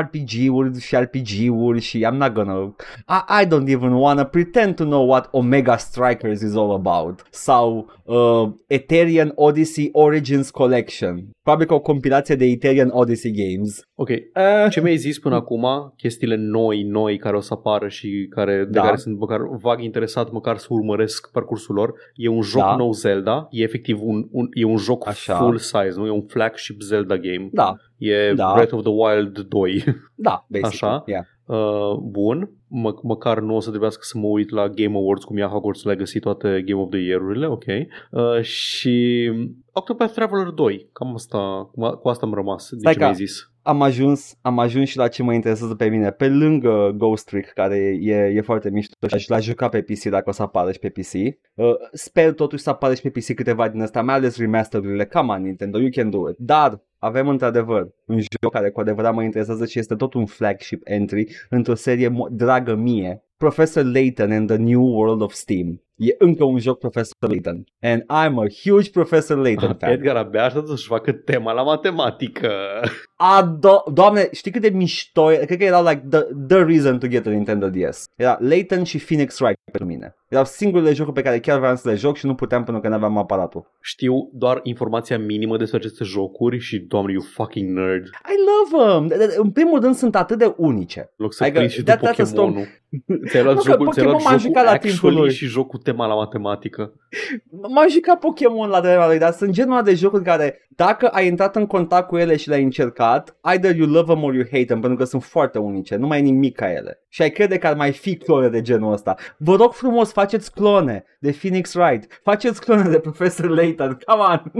RPG-uri și RPG-uri și I'm not gonna I, I don't even wanna pretend to know what Omega Strikers is all about sau uh, Etherean Odyssey Origins Collection probabil că o compilație de Etherean Odyssey Games Ok. uh, Ce mi-ai zis până acum, chestiile noi, noi care o să apară și care, de Da. care sunt măcar vag interesat măcar să urmăresc parcursul lor, e un joc Da. nou Zelda, e efectiv un, un, e un joc Așa. full size, nu? E un flagship Zelda game. Da, E Da. Breath of the Wild 2. da, *laughs* basically Așa. yeah. Uh, bun, Mă, măcar nu o să trebuiască să mă uit la Game Awards cum ia Hogwarts Legacy toate Game of the Year-urile, ok. Uh, și Octopath Traveler 2, cam asta, cu a- cu asta am rămas, de Stai ce ca- mi-ai zis. am ajuns, am ajuns și la ce mă interesează pe mine. Pe lângă Ghost Trick, care e, e foarte mișto și l-aș juca pe PC dacă o să apară și pe PC. Uh, sper totuși să apară și pe PC câteva din astea, mai ales remasterurile. Come on, Nintendo, you can do it. Dar avem într-adevăr un joc care cu adevărat mă interesează și este tot un flagship entry într-o serie mo- dragă mie. Professor Layton and the New World of Steam. E încă un joc Professor Layton. And I'm a huge Professor Layton fan. Edgar abia așteaptă să-și facă tema la matematică. A, do- doamne, știi cât de mișto e? Cred că erau like the, the reason to get a Nintendo DS. Era Layton și Phoenix Wright pentru mine. Erau singurele jocuri pe care chiar vreau să le joc și nu puteam pentru că nu aveam aparatul. Știu doar informația minimă despre aceste jocuri și, doamne, you fucking nerd. I love them! De- de- În primul rând sunt atât de unice. În loc să Adică, prinzi și tu that- that's a Pokémon-ul. Ți-ai luat Nu, că jocul, ți-ai luat Pokémon m-am jocul jucat la timpul actually lui. și jocul tema la matematică. M-am jucat Pokémon la vremea lui, dar sunt genul ăla de jocuri care, dacă ai intrat în contact cu ele și le-ai încercat, either you love them or you hate them, pentru că sunt foarte unice, nu mai e nimic ca ele. Și ai crede că ar mai fi clone de genul ăsta. Vă rog frumos, faceți clone de Phoenix Wright, faceți clone de Professor Layton, come on!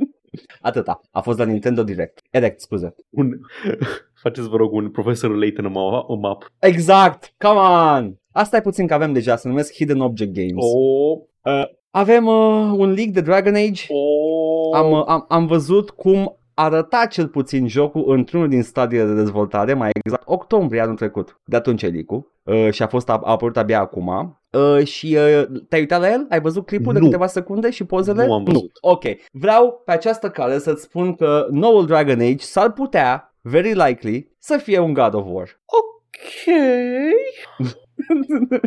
*laughs* Atâta, a fost la Nintendo Direct. Direct, scuze. Un... *laughs* Faceți, vă rog, un profesor Layton în ma- în map. Exact, come on! Asta e puțin că avem deja, se numesc Hidden Object Games. Oh, Avem uh, un leak de Dragon Age, oh. am, uh, am, am văzut cum arăta cel puțin jocul într-unul din stadiile de dezvoltare, mai exact octombrie anul trecut. De atunci e leak uh, și a fost a, a apărut abia acum. Uh, și uh, te-ai uitat la el? Ai văzut clipul de Nu. câteva secunde și pozele? Nu am văzut. Nu. Ok. Vreau pe această cale să-ți spun că noul Dragon Age s-ar putea, very likely, să fie un God of War. Ok.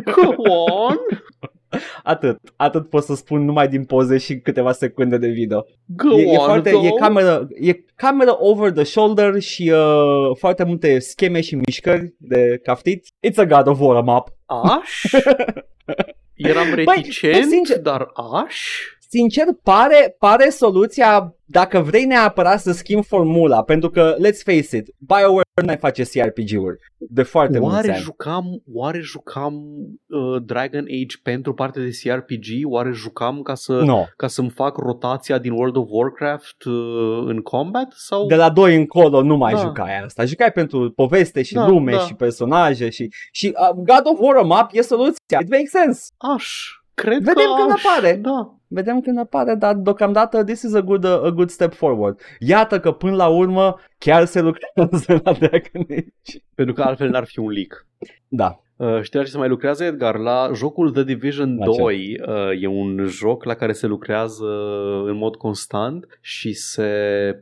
*laughs* Go on. Atât. Atât pot să spun numai din poze și câteva secunde de video. Go E, e, on, foarte, though. e, cameră, e cameră over the shoulder și uh, foarte multe scheme și mișcări de caftit. It's a God of War map. Aș? Eram Băi, reticent, băi, sincer- dar aș? Sincer, pare, pare soluția dacă vrei neapărat să schimbi formula, pentru că, let's face it, BioWare nu mai face CRPG-uri de foarte mulți Oare ani. jucam, oare jucam uh, Dragon Age pentru partea de CRPG? Oare jucam ca să No. ca să-mi fac rotația din World of Warcraft uh, în combat? Sau De la 2 încolo nu mai Da. jucai asta. Jucai pentru poveste și Da, lume da. și personaje și, și uh, God of War map e soluția. It makes sense. aș? Cred Vedem că când aș. apare. Da. Vedem când apare, dar deocamdată this is a good, uh, a good step forward. Iată că până la urmă chiar se lucrează la Dragon Age. Pentru că altfel n-ar fi un leak. Da. Uh, știi la ce se mai lucrează, Edgar? La jocul The Division La ce? 2 uh, e un joc la care se lucrează în mod constant și se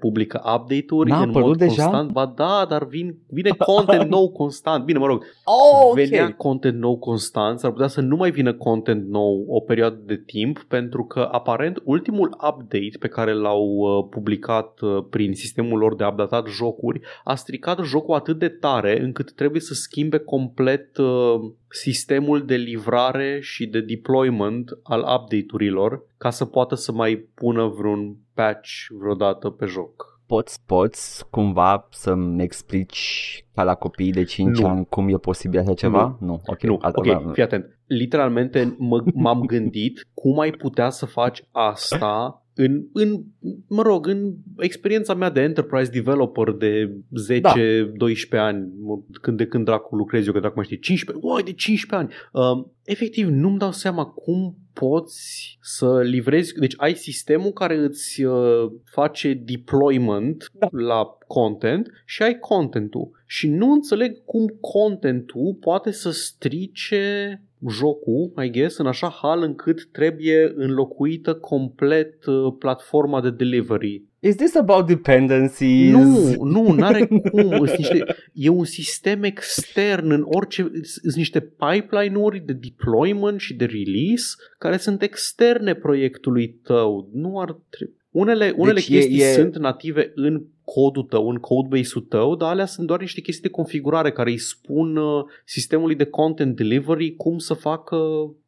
publică update-uri N-a în apărut mod deja? constant. Ba da, dar vin, vine *laughs* content nou constant. Bine, mă rog, Oh, ok. venea content nou constant, s-ar putea să nu mai vină content nou o perioadă de timp, pentru că aparent ultimul update pe care l-au uh, publicat uh, prin sistemul lor de updatat jocuri a stricat jocul atât de tare încât trebuie să schimbe complet uh, sistemul de livrare și de deployment al update-urilor ca să poată să mai pună vreun patch vreodată pe joc. poți, poți cumva să-mi explici ca la copiii de 5 Nu. ani cum e posibil așa ceva? Nu. Ok. Nu, Asta- ok, da, fii atent. Literalmente mă, m-am gândit cum ai putea să faci asta în, în, mă rog, în experiența mea de enterprise developer de 10-12 ani, mă, când de când dracu lucrez eu, că dracu mai știi, 15, uai, de 15 ani. Uh, efectiv, nu-mi dau seama cum poți să livrezi, deci ai sistemul care îți uh, face deployment Da. la content și ai contentul. Și nu înțeleg cum contentul poate să strice jocul, I guess, în așa hal încât trebuie înlocuită complet uh, platforma de delivery. Is this about dependencies? Nu, nu, n-are *laughs* cum. Sunt niște, e un sistem extern în orice... Sunt niște pipeline-uri de deployment și de release care sunt externe proiectului tău. Nu ar trebui... Unele, unele Deci e- chestii e- sunt native în codul tău, în codebase-ul tău, dar alea sunt doar niște chestii de configurare care îi spun uh, sistemului de content delivery cum să facă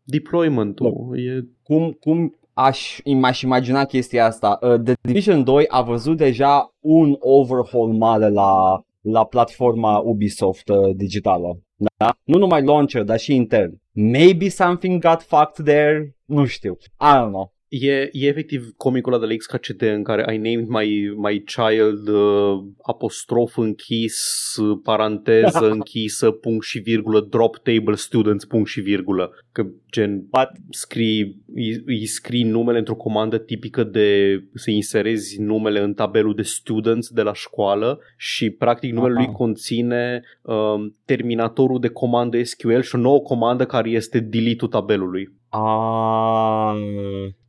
deployment-ul. E cum, cum aș, m-aș imagina chestia asta. Uh, The Division 2 a văzut deja un overhaul mare la, la platforma Ubisoft uh, digitală. Da? Nu numai launcher, dar și intern. Maybe something got fucked there? Nu știu. I don't know. E, e efectiv comicul ăla de la XKCD în care I named my, my child uh, apostrof închis, uh, paranteză *laughs* închisă, punct și virgulă, drop table students, punct și virgulă. Că gen What? scrii, îi, îi scrii numele într-o comandă tipică de să inserezi numele în tabelul de students de la școală și practic numele Aha. lui conține um, terminatorul de comandă SQL și o nouă comandă care este delete-ul tabelului Ah,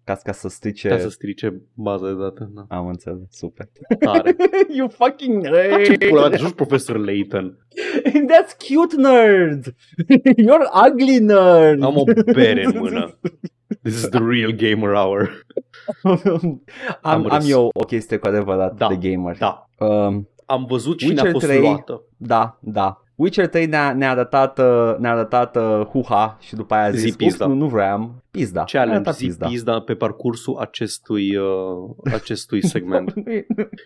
ca, ca să strice... ca să strice baza de date. Da. Am înțeles, super. Tare. *laughs* you fucking Ce nerd! pula mea, te joci profesor Layton. *laughs* That's cute, nerd! *laughs* You're ugly, nerd! Am o bere în mână. This is the real gamer hour. am, Am am râs. eu o chestie cu adevărat Da, de gamer. Da. Um, Am văzut și Witcher ne-a fost 3. luată. da, da. Witcher 3 ne-a, ne-a arătat, uh, ne-a arătat uh, huha și după aia a Zi zis, pizda. "Ups, nu, nu vreau, pizda. Challenge, A arătat zi pizda pe parcursul acestui, uh, acestui *laughs* segment.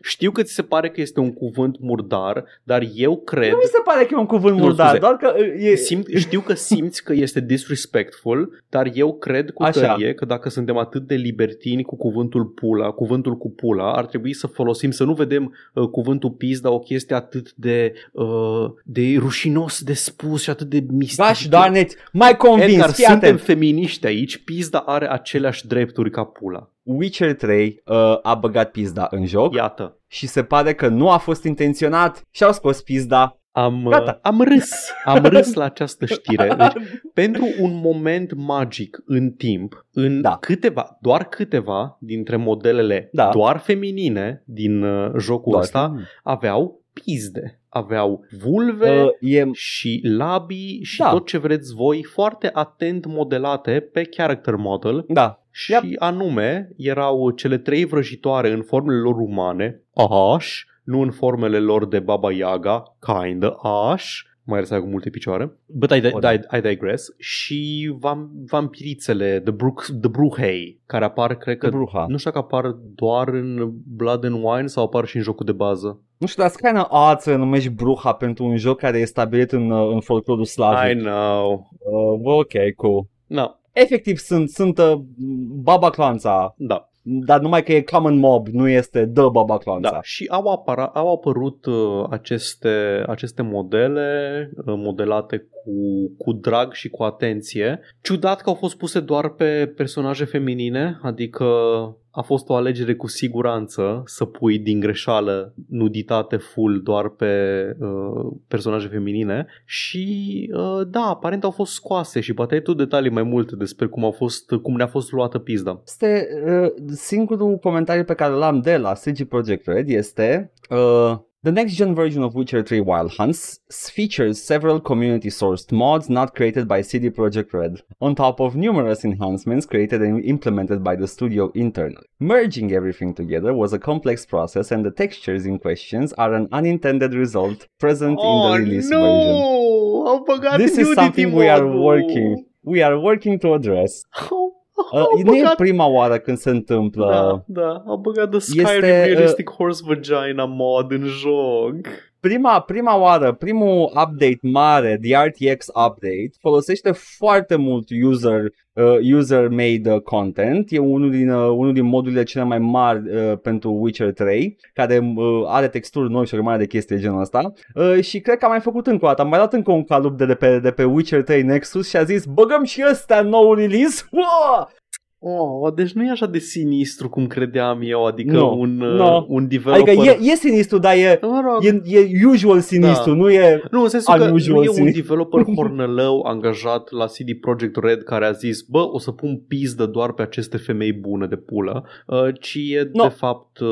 Știu că ți se pare că este un cuvânt murdar, dar eu cred... nu mi se pare că e un cuvânt Nu, murdar, scuze. doar că uh, e... Simt, știu că simți că este disrespectful, dar eu cred cu Așa. tărie că dacă suntem atât de libertini cu cuvântul pula, cuvântul cu pula, ar trebui să folosim, să nu vedem uh, cuvântul pizda o chestie atât de, uh, de rușinos de spus și atât de mistic. Gosh darn it, mai convins, Edgar, fii suntem atent. feminiști aici, pizda are aceleași drepturi ca pula. Witcher 3 uh, a băgat pizda în joc Iată, și se pare că nu a fost intenționat și au scos pizda. am, uh, Gata. am râs, am *laughs* râs la această știre. Deci, pentru un moment magic în timp, în Da. câteva, doar câteva dintre modelele Da. doar feminine din uh, jocul Doar ăsta că- aveau pizde, aveau vulve Uh, e, și labii și Da. tot ce vreți voi foarte atent modelate pe character model da, și Yep. anume erau cele trei vrăjitoare în formele lor umane, Ash, nu în formele lor de Baba Yaga, kinda Ash, mai ales cu multe picioare, but I, di- O, da. I, I digress, și vam, vampirițele, the, Brook, the Bruhei, care apar, cred că, Bruha. nu știu dacă apar doar în Blood and Wine sau apar și în jocul de bază. Nu știu, dar kind of odd să numești Bruha pentru un joc care e stabilit în, uh, în folclorul I slavic. know. Uh, ok, cool. No, Efectiv sunt, sunt uh, Baba Clanța, da. Dar numai că e common mob, nu este The Baba Clanța. Da, și au, apara, au apărut uh, aceste, aceste modele uh, modelate cu, cu drag și cu atenție. Ciudat că au fost puse doar pe personaje feminine, adică a fost o alegere cu siguranță să pui din greșeală nuditate full doar pe uh, personaje feminine și uh, da, aparent au fost scoase și poate ai tu detalii mai multe despre cum au fost, cum ne-a fost luată pizda. Este uh, singurul comentariu pe care l-am de la CG Projekt Red este uh, The next gen version of Witcher 3 Wild Hunts features several community sourced mods not created by CD Projekt Red, on top of numerous enhancements created and implemented by the studio internally. Merging everything together was a complex process and the textures in questions are an unintended result present in the release version. Au băgat This is something we are working we are working to address. *laughs* Au Uh, nu e prima oară când se întâmplă. Da, da, au băgat The Skyrim Este, Realistic Horse Vagina mod în joc. Prima, prima oară, primul update mare, the RTX update, folosește foarte mult user, uh, user-made uh, content. E unul din, uh, unul din modurile cele mai mari uh, pentru Witcher 3, care uh, are texturi noi și o grămadă de chestii de genul ăsta. Uh, și cred că am mai făcut încă o dată. Am mai dat încă un calup de, de, pe, de pe Witcher 3 Nexus și a zis, băgăm și ăsta în nou release. *laughs* Uah! Oh, deci nu e așa de sinistru cum credeam eu, adică Nu, un, uh, nu. un developer... Adică e, e sinistru, dar e, Mă rog, e, e usual sinistru, Da. nu e... Nu, în sensul că unusual nu e un sinistru. developer *laughs* hornălău angajat la CD Projekt Red care a zis, bă, o să pun pizdă doar pe aceste femei bune de pulă, uh, ci e No. de fapt uh,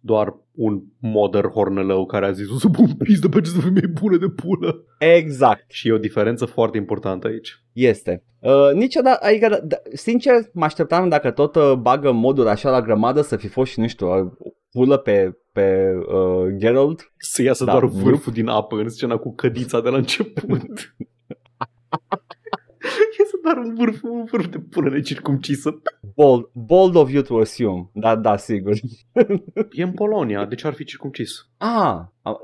doar un modder hornălău care a zis, o să pun pizdă pe aceste femei bune de pulă. Exact. Și e o diferență foarte importantă aici. Este. Uh, niciodată, adică, da, da, sincer, mă așteptam dacă tot uh, bagă modul așa la grămadă să fi fost și, nu știu, o pulă pe, pe uh, Geralt. Să iasă Da, doar nu. vârful din apă în scena cu cădița de la început. *laughs* iasă doar un vârf, un vârf de pulă necircumcisă. Bold, bold of you to assume. Da, da, sigur. E în Polonia, de ce ar fi circumcis? Ah, am,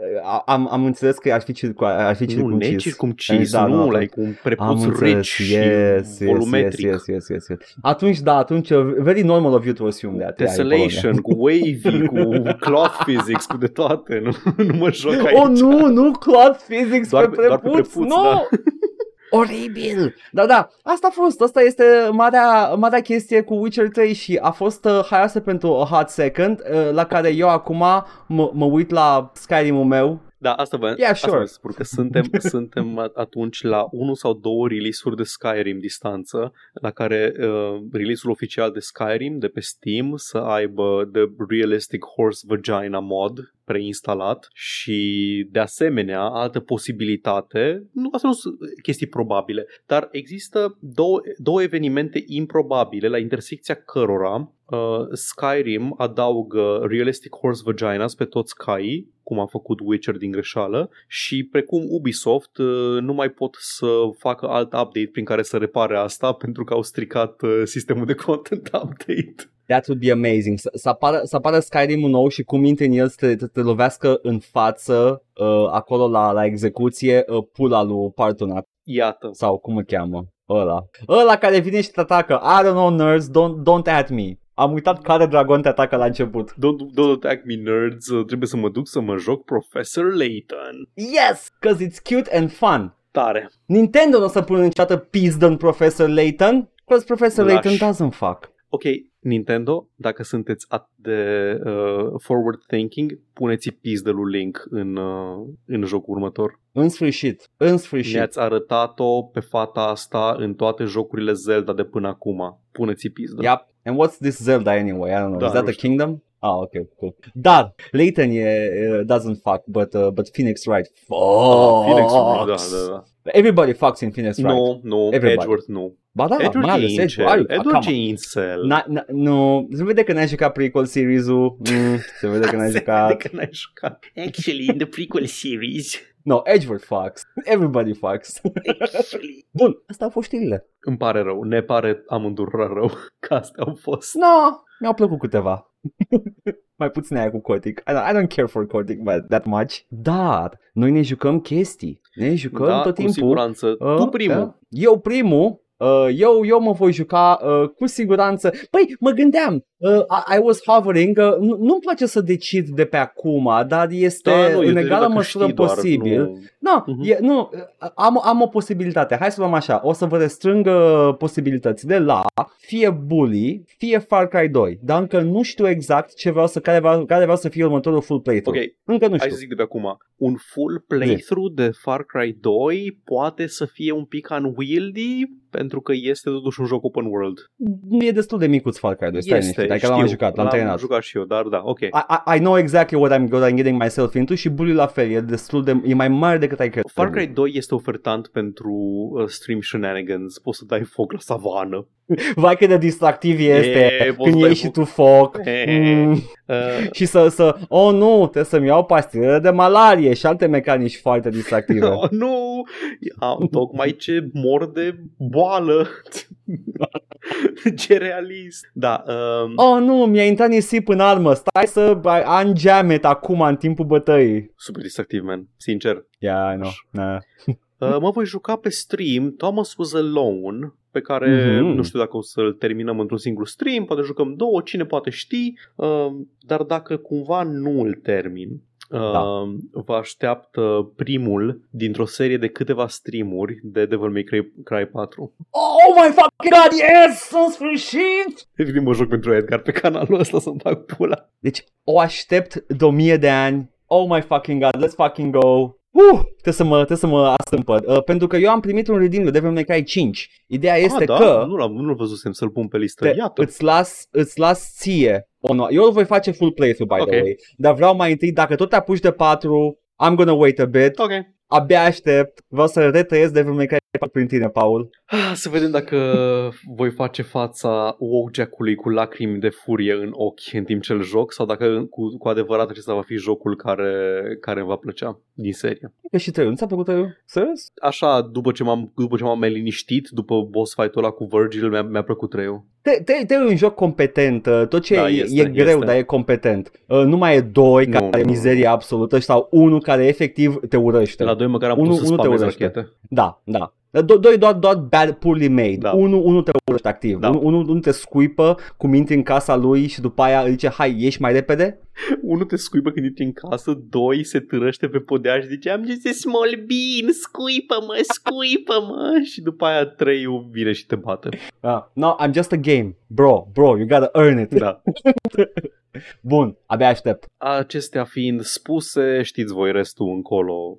am, am înțeles că ar fi, circu, ar fi Nu, circumcis. necircumcis, Da, nu, da, like un Am prepuț înțeles, rich și yes, yes, volumetric. yes, yes, yes, yes, yes. Atunci, da, atunci, uh, very normal of you to assume that. yeah, e Polonia. Tessellation, cu wavy, cu cloth physics, cu de toate. Nu, nu mă joc aici. Oh, nu, nu cloud physics Doar pe pe- doar pe prepuț, prepuț, nu! da. Oribil! Da, da, asta a fost, asta este marea, marea chestie cu Witcher 3 și a fost uh, haioasă pentru a hot second, uh, la care eu acum mă, mă uit la Skyrim-ul meu. Da, asta vă Yeah, asta sure. vă spun că suntem, *laughs* suntem a- atunci la unul sau două release-uri de Skyrim distanță, la care uh, release-ul oficial de Skyrim de pe Steam să aibă The Realistic Horse Vagina mod preinstalat și de asemenea altă posibilitate, nu, asta nu sunt chestii probabile, dar există două, două evenimente improbabile la intersecția cărora uh, Skyrim adaugă Realistic Horse Vaginas pe toți caii, cum a făcut Witcher din greșeală, și precum Ubisoft uh, nu mai pot să facă alt update prin care să repare asta *laughs* pentru că au stricat uh, sistemul de content *laughs* update. That would be amazing. Să, să, apară, să apară Skyrim-ul nou și cum intre în el să te, te, te lovească în față, uh, acolo la, la execuție, uh, pula lui Partonac Iată. sau cum îl cheamă, ăla. Ăla care vine și te atacă. I don't know, nerds, don't, don't at me. Am uitat care dragon te atacă la început. Don't, don't attack me, nerds. Uh, Trebuie să mă duc să mă joc Professor Layton. Yes! Cause it's cute and fun. Tare. Nintendo nu o să pună niciodată pizdă în Professor Layton, because Professor Lași. Layton doesn't fuck. Ok, Nintendo, dacă sunteți atât de uh, forward thinking, puneți pizdă lui Link în, uh, în jocul următor. În sfârșit, în sfârșit. Ne-ați arătat-o pe fata asta în toate jocurile Zelda de până acum. Puneți pizdă. Yep. And what's this Zelda anyway? I don't know. Da, Is that nu the știu. kingdom? Ah, okay, cool. Dar, Layton e, uh, doesn't fuck, but, uh, but Phoenix Wright fucks. Phoenix, da, da, da. Everybody fucks in Phoenix Wright. Nu, nu, Everybody. Edgeworth nu. Ba da, mai Edward ales e Edgeworth. Are incel. you- Edward come e on. incel. Na, na, nu, se vede că n-ai jucat prequel series-ul. *laughs* Mm, se vede că n-ai Se jucat. vede că n-ai jucat. Actually, in the prequel series, No, Edgeworth fucks. Everybody fucks. actually, *laughs* Bun, asta au fost știrile. Îmi pare rău, ne pare amândurora rău că astea au fost. No, mi-au plăcut câteva. *laughs* Mai puțin aia cu Cortic. I don't, I don't care for Cortic but that much. Dar noi ne jucăm chestii. Ne jucăm da, tot cu timpul. siguranță. Uh, tu primul. Da. Eu primul. Uh, eu, eu mă voi juca uh, cu siguranță. Păi, mă gândeam, uh, I, I was hovering, uh, nu, nu-mi place să decid de pe acum, dar este Da, nu, în eu egală dacă măsură știi doar, posibil. Nu... Nu, Mhm. e, nu am, am o posibilitate. Hai să luăm așa. O să vă restrâng uh, posibilitățile la fie Bully, fie Far Cry 2. Dar încă nu știu exact ce vreau să, care, vreau, care vreau să fie următorul full playthrough. Ok, Încă nu hai știu. să zic de pe acum. Un full playthrough de Far Cry 2 poate să fie un pic unwieldy pentru că este totuși un joc open world. Nu e destul de micuț Far Cry 2. Stai liniștit, adică l-am mai jucat, l-am terminat. jucat și eu, dar da, ok. I, I, I know exactly what I'm, what I'm getting myself into și Bully la fel, e destul de, e mai mare decât ai crede. Far Cry 2 este ofertant pentru uh, stream shenanigans. Poți să dai foc la savană. *laughs* Vai cât de distractiv este E, poți când să iei și ai- tu foc. *laughs* E. Mm. Uh, *laughs* Și să, să, oh nu, trebuie să-mi iau pastile de malarie și alte mecanici foarte distractive. oh, nu, am tocmai ce mor de boală. ce realist. Da, um, Oh nu, mi-a intrat nisip în armă, stai să am geamet acum în timpul bătăii. super distractiv, man. Sincer. Yeah, I know. Nah. Uh, mă voi juca pe stream Thomas Was Alone pe care Mhm. nu știu dacă o să-l terminăm într-un singur stream, poate jucăm două, cine poate ști, uh, dar dacă cumva nu îl termin, uh, Da. vă așteaptă primul dintr-o serie de câteva streamuri de Devil May Cry, Cry 4. Oh my fucking god, yes! În sfârșit! Evident mă joc pentru Edgar pe canalul ăsta să-mi fac pula. Deci o aștept de o mie de ani. Oh my fucking god, let's fucking go. Uh, trebuie să mă, trebuie să mă astâmpăr. Uh, pentru că eu am primit un redeem de Devil May Cry 5. Ideea este ah, da? că Nu l-am, nu-l văzusem să-l pun pe listă. te, Iată. îți, las, îți las ție. onor- Eu îl voi face full playthrough, by Ok. the way. Dar vreau mai întâi, dacă tot te apuci de 4, I'm gonna wait a bit. Ok. Abia aștept. Vreau să retrăiesc Devil May Cry 4 prin tine, Paul. Ah, Să vedem dacă voi face fața Wojak-ului cu lacrimi de furie în ochi în timp ce îl joc sau dacă cu, cu adevărat acesta va fi jocul care, care îmi va plăcea din serie. Că și trei, nu ți-a plăcut trei? Serios? Așa, după ce m-am, după ce m-am mai liniștit, după boss fight-ul ăla cu Virgil, mi-a, mi-a plăcut trei Te, te, te e un joc competent, uh, tot ce Da, e, este, e greu, este. dar e competent. Uh, Nu mai e doi Nu, care nu, e nu. mizerie absolută sau unul care efectiv te urăște. La doi măcar am Unul- putut să unul te spamez urăște. rachete. Da, da. Do- doi doar, doar bad, poorly made. Da. Unul, unul te urăște activ. Da. Unul, unul, unul te scuipă cum intri în casa lui și după aia îi zice, hai, ieși mai repede. *laughs* Unul te scuipă când intri în casă, doi se târăște pe podea și zice am just a small bean, scuipă-mă, scuipă-mă *laughs* și după aia trei vine și te bate. Ah, no, I'm just a game. Bro, bro, you gotta earn it. Da. *laughs* Bun, abia aștept. Acestea fiind spuse, știți voi restul încolo,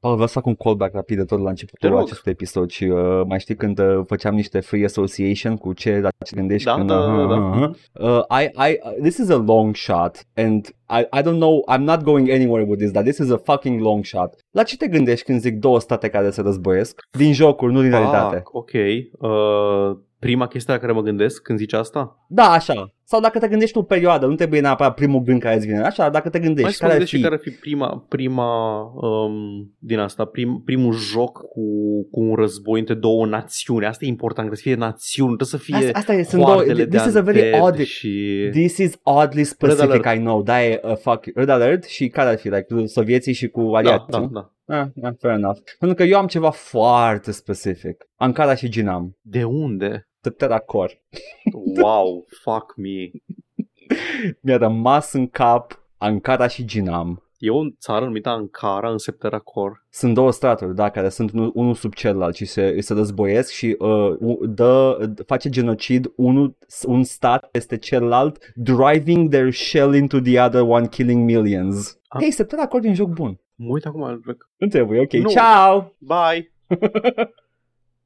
Paul, vreau să fac un callback rapid de tot la Te începutul rog. acestui episod și uh, mai știi când uh, făceam niște free association cu ce la ce gândești Da, când, da, da, da. uh, uh, I, I, uh, this is a long shot and I, I don't know, I'm not going anywhere with this, but this is a fucking long shot. La ce te gândești când zic două state care se războiesc? Din jocuri, nu din realitate. Ah, ok. Uh, prima chestie la care mă gândesc când zici asta? Da, așa. Sau dacă te gândești tu o perioadă, nu trebuie neapărat primul gând care îți vine. Așa, dacă te Mai gândești, spune care ar și fi? care ar fi prima, prima um, din asta, prim, primul joc cu, cu un război între două națiuni. Asta e important, trebuie să fie națiuni, trebuie să fie Asta, asta e, sunt două, hoardele de this is a very undead odd, și... This is oddly specific, Alert. I know. Da, e uh, fuck, Red Alert și care ar fi? Like, sovieții și cu Da, aliații? da, nu? da. Ah, yeah, fair enough. Pentru că eu am ceva foarte specific. Ankara și Ginam. De unde? Tătăracor. Wow, fuck me. Mi-a rămas în cap Ankara și Ginam. E o țară numită Ankara în Septeracor. Sunt două straturi, da, care sunt unul, unul sub celălalt și se, se războiesc și uh, u- dă, face genocid unul, un stat peste celălalt, driving their shell into the other one, killing millions. Ah. Hei, Septeracor e un joc bun. Mă uit acum, Nu trebuie, ok. Nu. Ciao! bye! *laughs*